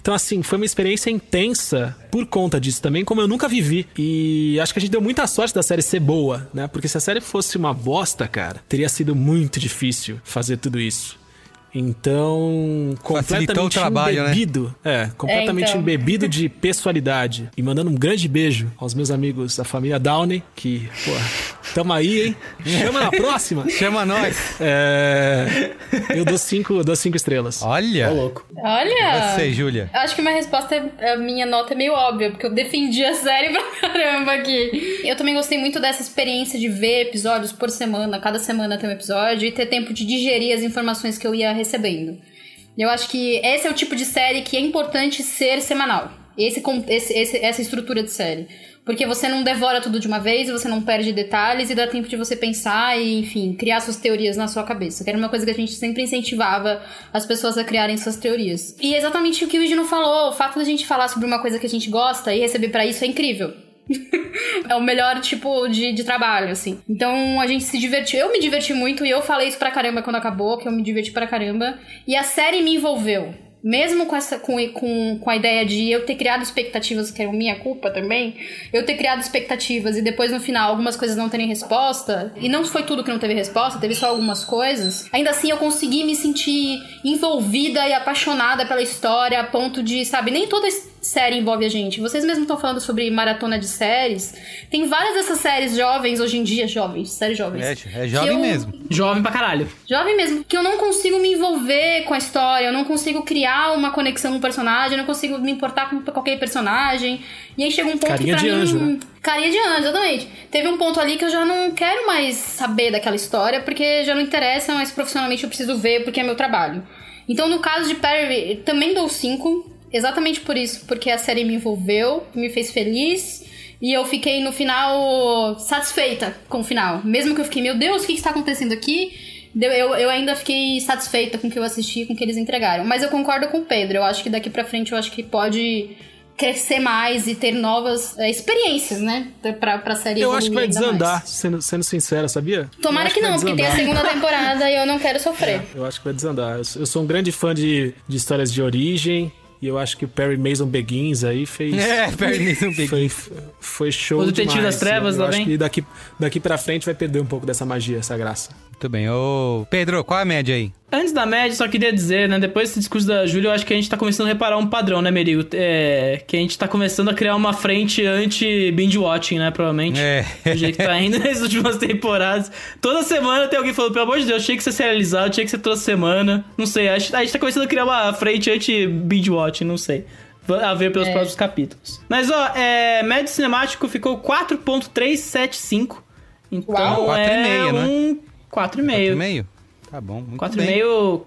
Então, assim, foi uma experiência intensa por conta disso também, como eu nunca vivi. E acho que a gente deu muita sorte da série ser boa, né? Porque se a série fosse uma bosta, cara, teria sido muito difícil fazer tudo isso. Então, completamente trabalho, né? embebido. É, completamente É, então. embebido de pessoalidade. E mandando um grande beijo aos meus amigos da família Downey, que, pô, tamo aí, hein? Chama na próxima. Chama nós. É, eu dou cinco, dou cinco estrelas. Olha. louco. Olha! Você, Júlia. Acho que minha resposta, é- a minha nota é meio óbvia, porque eu defendi a série pra caramba aqui. Eu também gostei muito dessa experiência de ver episódios por semana, cada semana tem um episódio, e ter tempo de digerir as informações que eu ia recebendo. Eu acho que esse é o tipo de série que é importante ser semanal. Esse- esse- essa estrutura de série. Porque você não devora tudo de uma vez, você não perde detalhes e dá tempo de você pensar e, enfim, criar suas teorias na sua cabeça. Que era uma coisa que a gente sempre incentivava as pessoas a criarem suas teorias. E é exatamente o que o Gino falou, o fato da gente falar sobre uma coisa que a gente gosta e receber pra isso é incrível. é o melhor tipo de, de trabalho, assim. Então a gente se divertiu. Eu me diverti muito e eu falei isso pra caramba quando acabou, que eu me diverti pra caramba. E a série me envolveu. Mesmo com, essa, com, com, com a ideia de eu ter criado expectativas, que é minha culpa também, eu ter criado expectativas e depois no final algumas coisas não terem resposta, e não foi tudo que não teve resposta, teve só algumas coisas, ainda assim eu consegui me sentir envolvida e apaixonada pela história a ponto de, sabe, nem toda série envolve a gente. Vocês mesmos estão falando sobre maratona de séries. Tem várias dessas séries jovens hoje em dia, jovens, séries jovens. É, é jovem eu- mesmo. Jovem pra caralho. Jovem mesmo, que eu não consigo me envolver com a história, eu não consigo criar uma conexão com o personagem, eu não consigo me importar com qualquer personagem. E aí chega um ponto Carinha que pra de mim. anjo, né? Carinha de anjo, exatamente. Teve um ponto ali que eu já não quero mais saber daquela história, porque já não interessa, mas profissionalmente eu preciso ver porque é meu trabalho. Então, no caso de Perry, também dou 5, exatamente por isso, porque a série me envolveu, me fez feliz. E eu fiquei no final satisfeita com o final. Mesmo que eu fiquei, meu Deus, o que está acontecendo aqui? Eu, eu, ainda fiquei satisfeita com o que eu assisti, com o que eles entregaram. Mas eu concordo com o Pedro. Eu acho que daqui pra frente eu acho que pode crescer mais e ter novas é, experiências, né? Pra, pra série Eu acho que vai desandar, mais. sendo, sendo sincero, sabia? Tomara acho que não, porque tem a segunda temporada e eu não quero sofrer. Eu acho que vai desandar. Eu sou- eu sou um grande fã de, de histórias de origem. E eu acho que o Perry Mason Begins aí fez. É, Perry Mason Foi, foi show O Detetive demais. das Trevas eu, eu também. acho que daqui, daqui pra frente vai perder um pouco dessa magia, essa graça. Muito bem. Ô, Pedro, qual é a média aí? Antes da média, só queria dizer, né? Depois desse discurso da Júlia, eu acho que a gente tá começando a reparar um padrão, né, Merigo? É, que a gente tá começando a criar uma frente anti-binge-watching, né? Provavelmente. É. Do jeito que tá indo nas últimas temporadas. Toda semana tem alguém falando, pelo amor de Deus, tinha que ser serializado, tinha que ser toda semana. Não sei, a gente, a gente tá começando a criar uma frente anti-binge-watching, não sei. A ver pelos É. próximos capítulos. Mas, ó, é, médio cinemático ficou 4.375. Então Uau. é 4,5, né? Um 4,5. 4,5? Tá bom, muito 4,5 bem.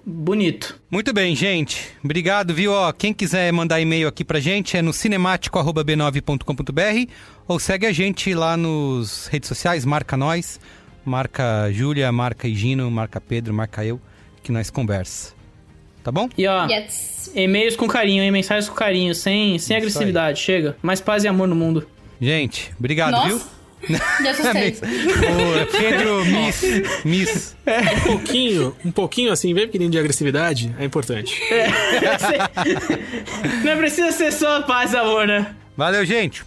bonito. Muito bem, gente. Obrigado, viu? Ó, quem quiser mandar e-mail aqui pra gente é no cinemático.b9.com.br ou segue a gente lá nos redes sociais, marca nós, marca Júlia, marca Higino, marca Pedro, marca eu, que nós conversa. Tá bom? E ó, Yes. e-mails com carinho, hein? Mensagens com carinho, sem, sem agressividade. Chega. Mais paz e amor no mundo. Gente, obrigado, Nossa. viu? Assustei. Ô, Pedro, Miss, Miss. Um pouquinho, um pouquinho assim, bem pequenininho de agressividade é importante. Não precisa ser só paz e amor, né? Valeu, gente.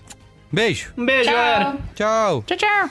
Beijo. Um beijo, Tchau. galera. Tchau. Tchau, tchau.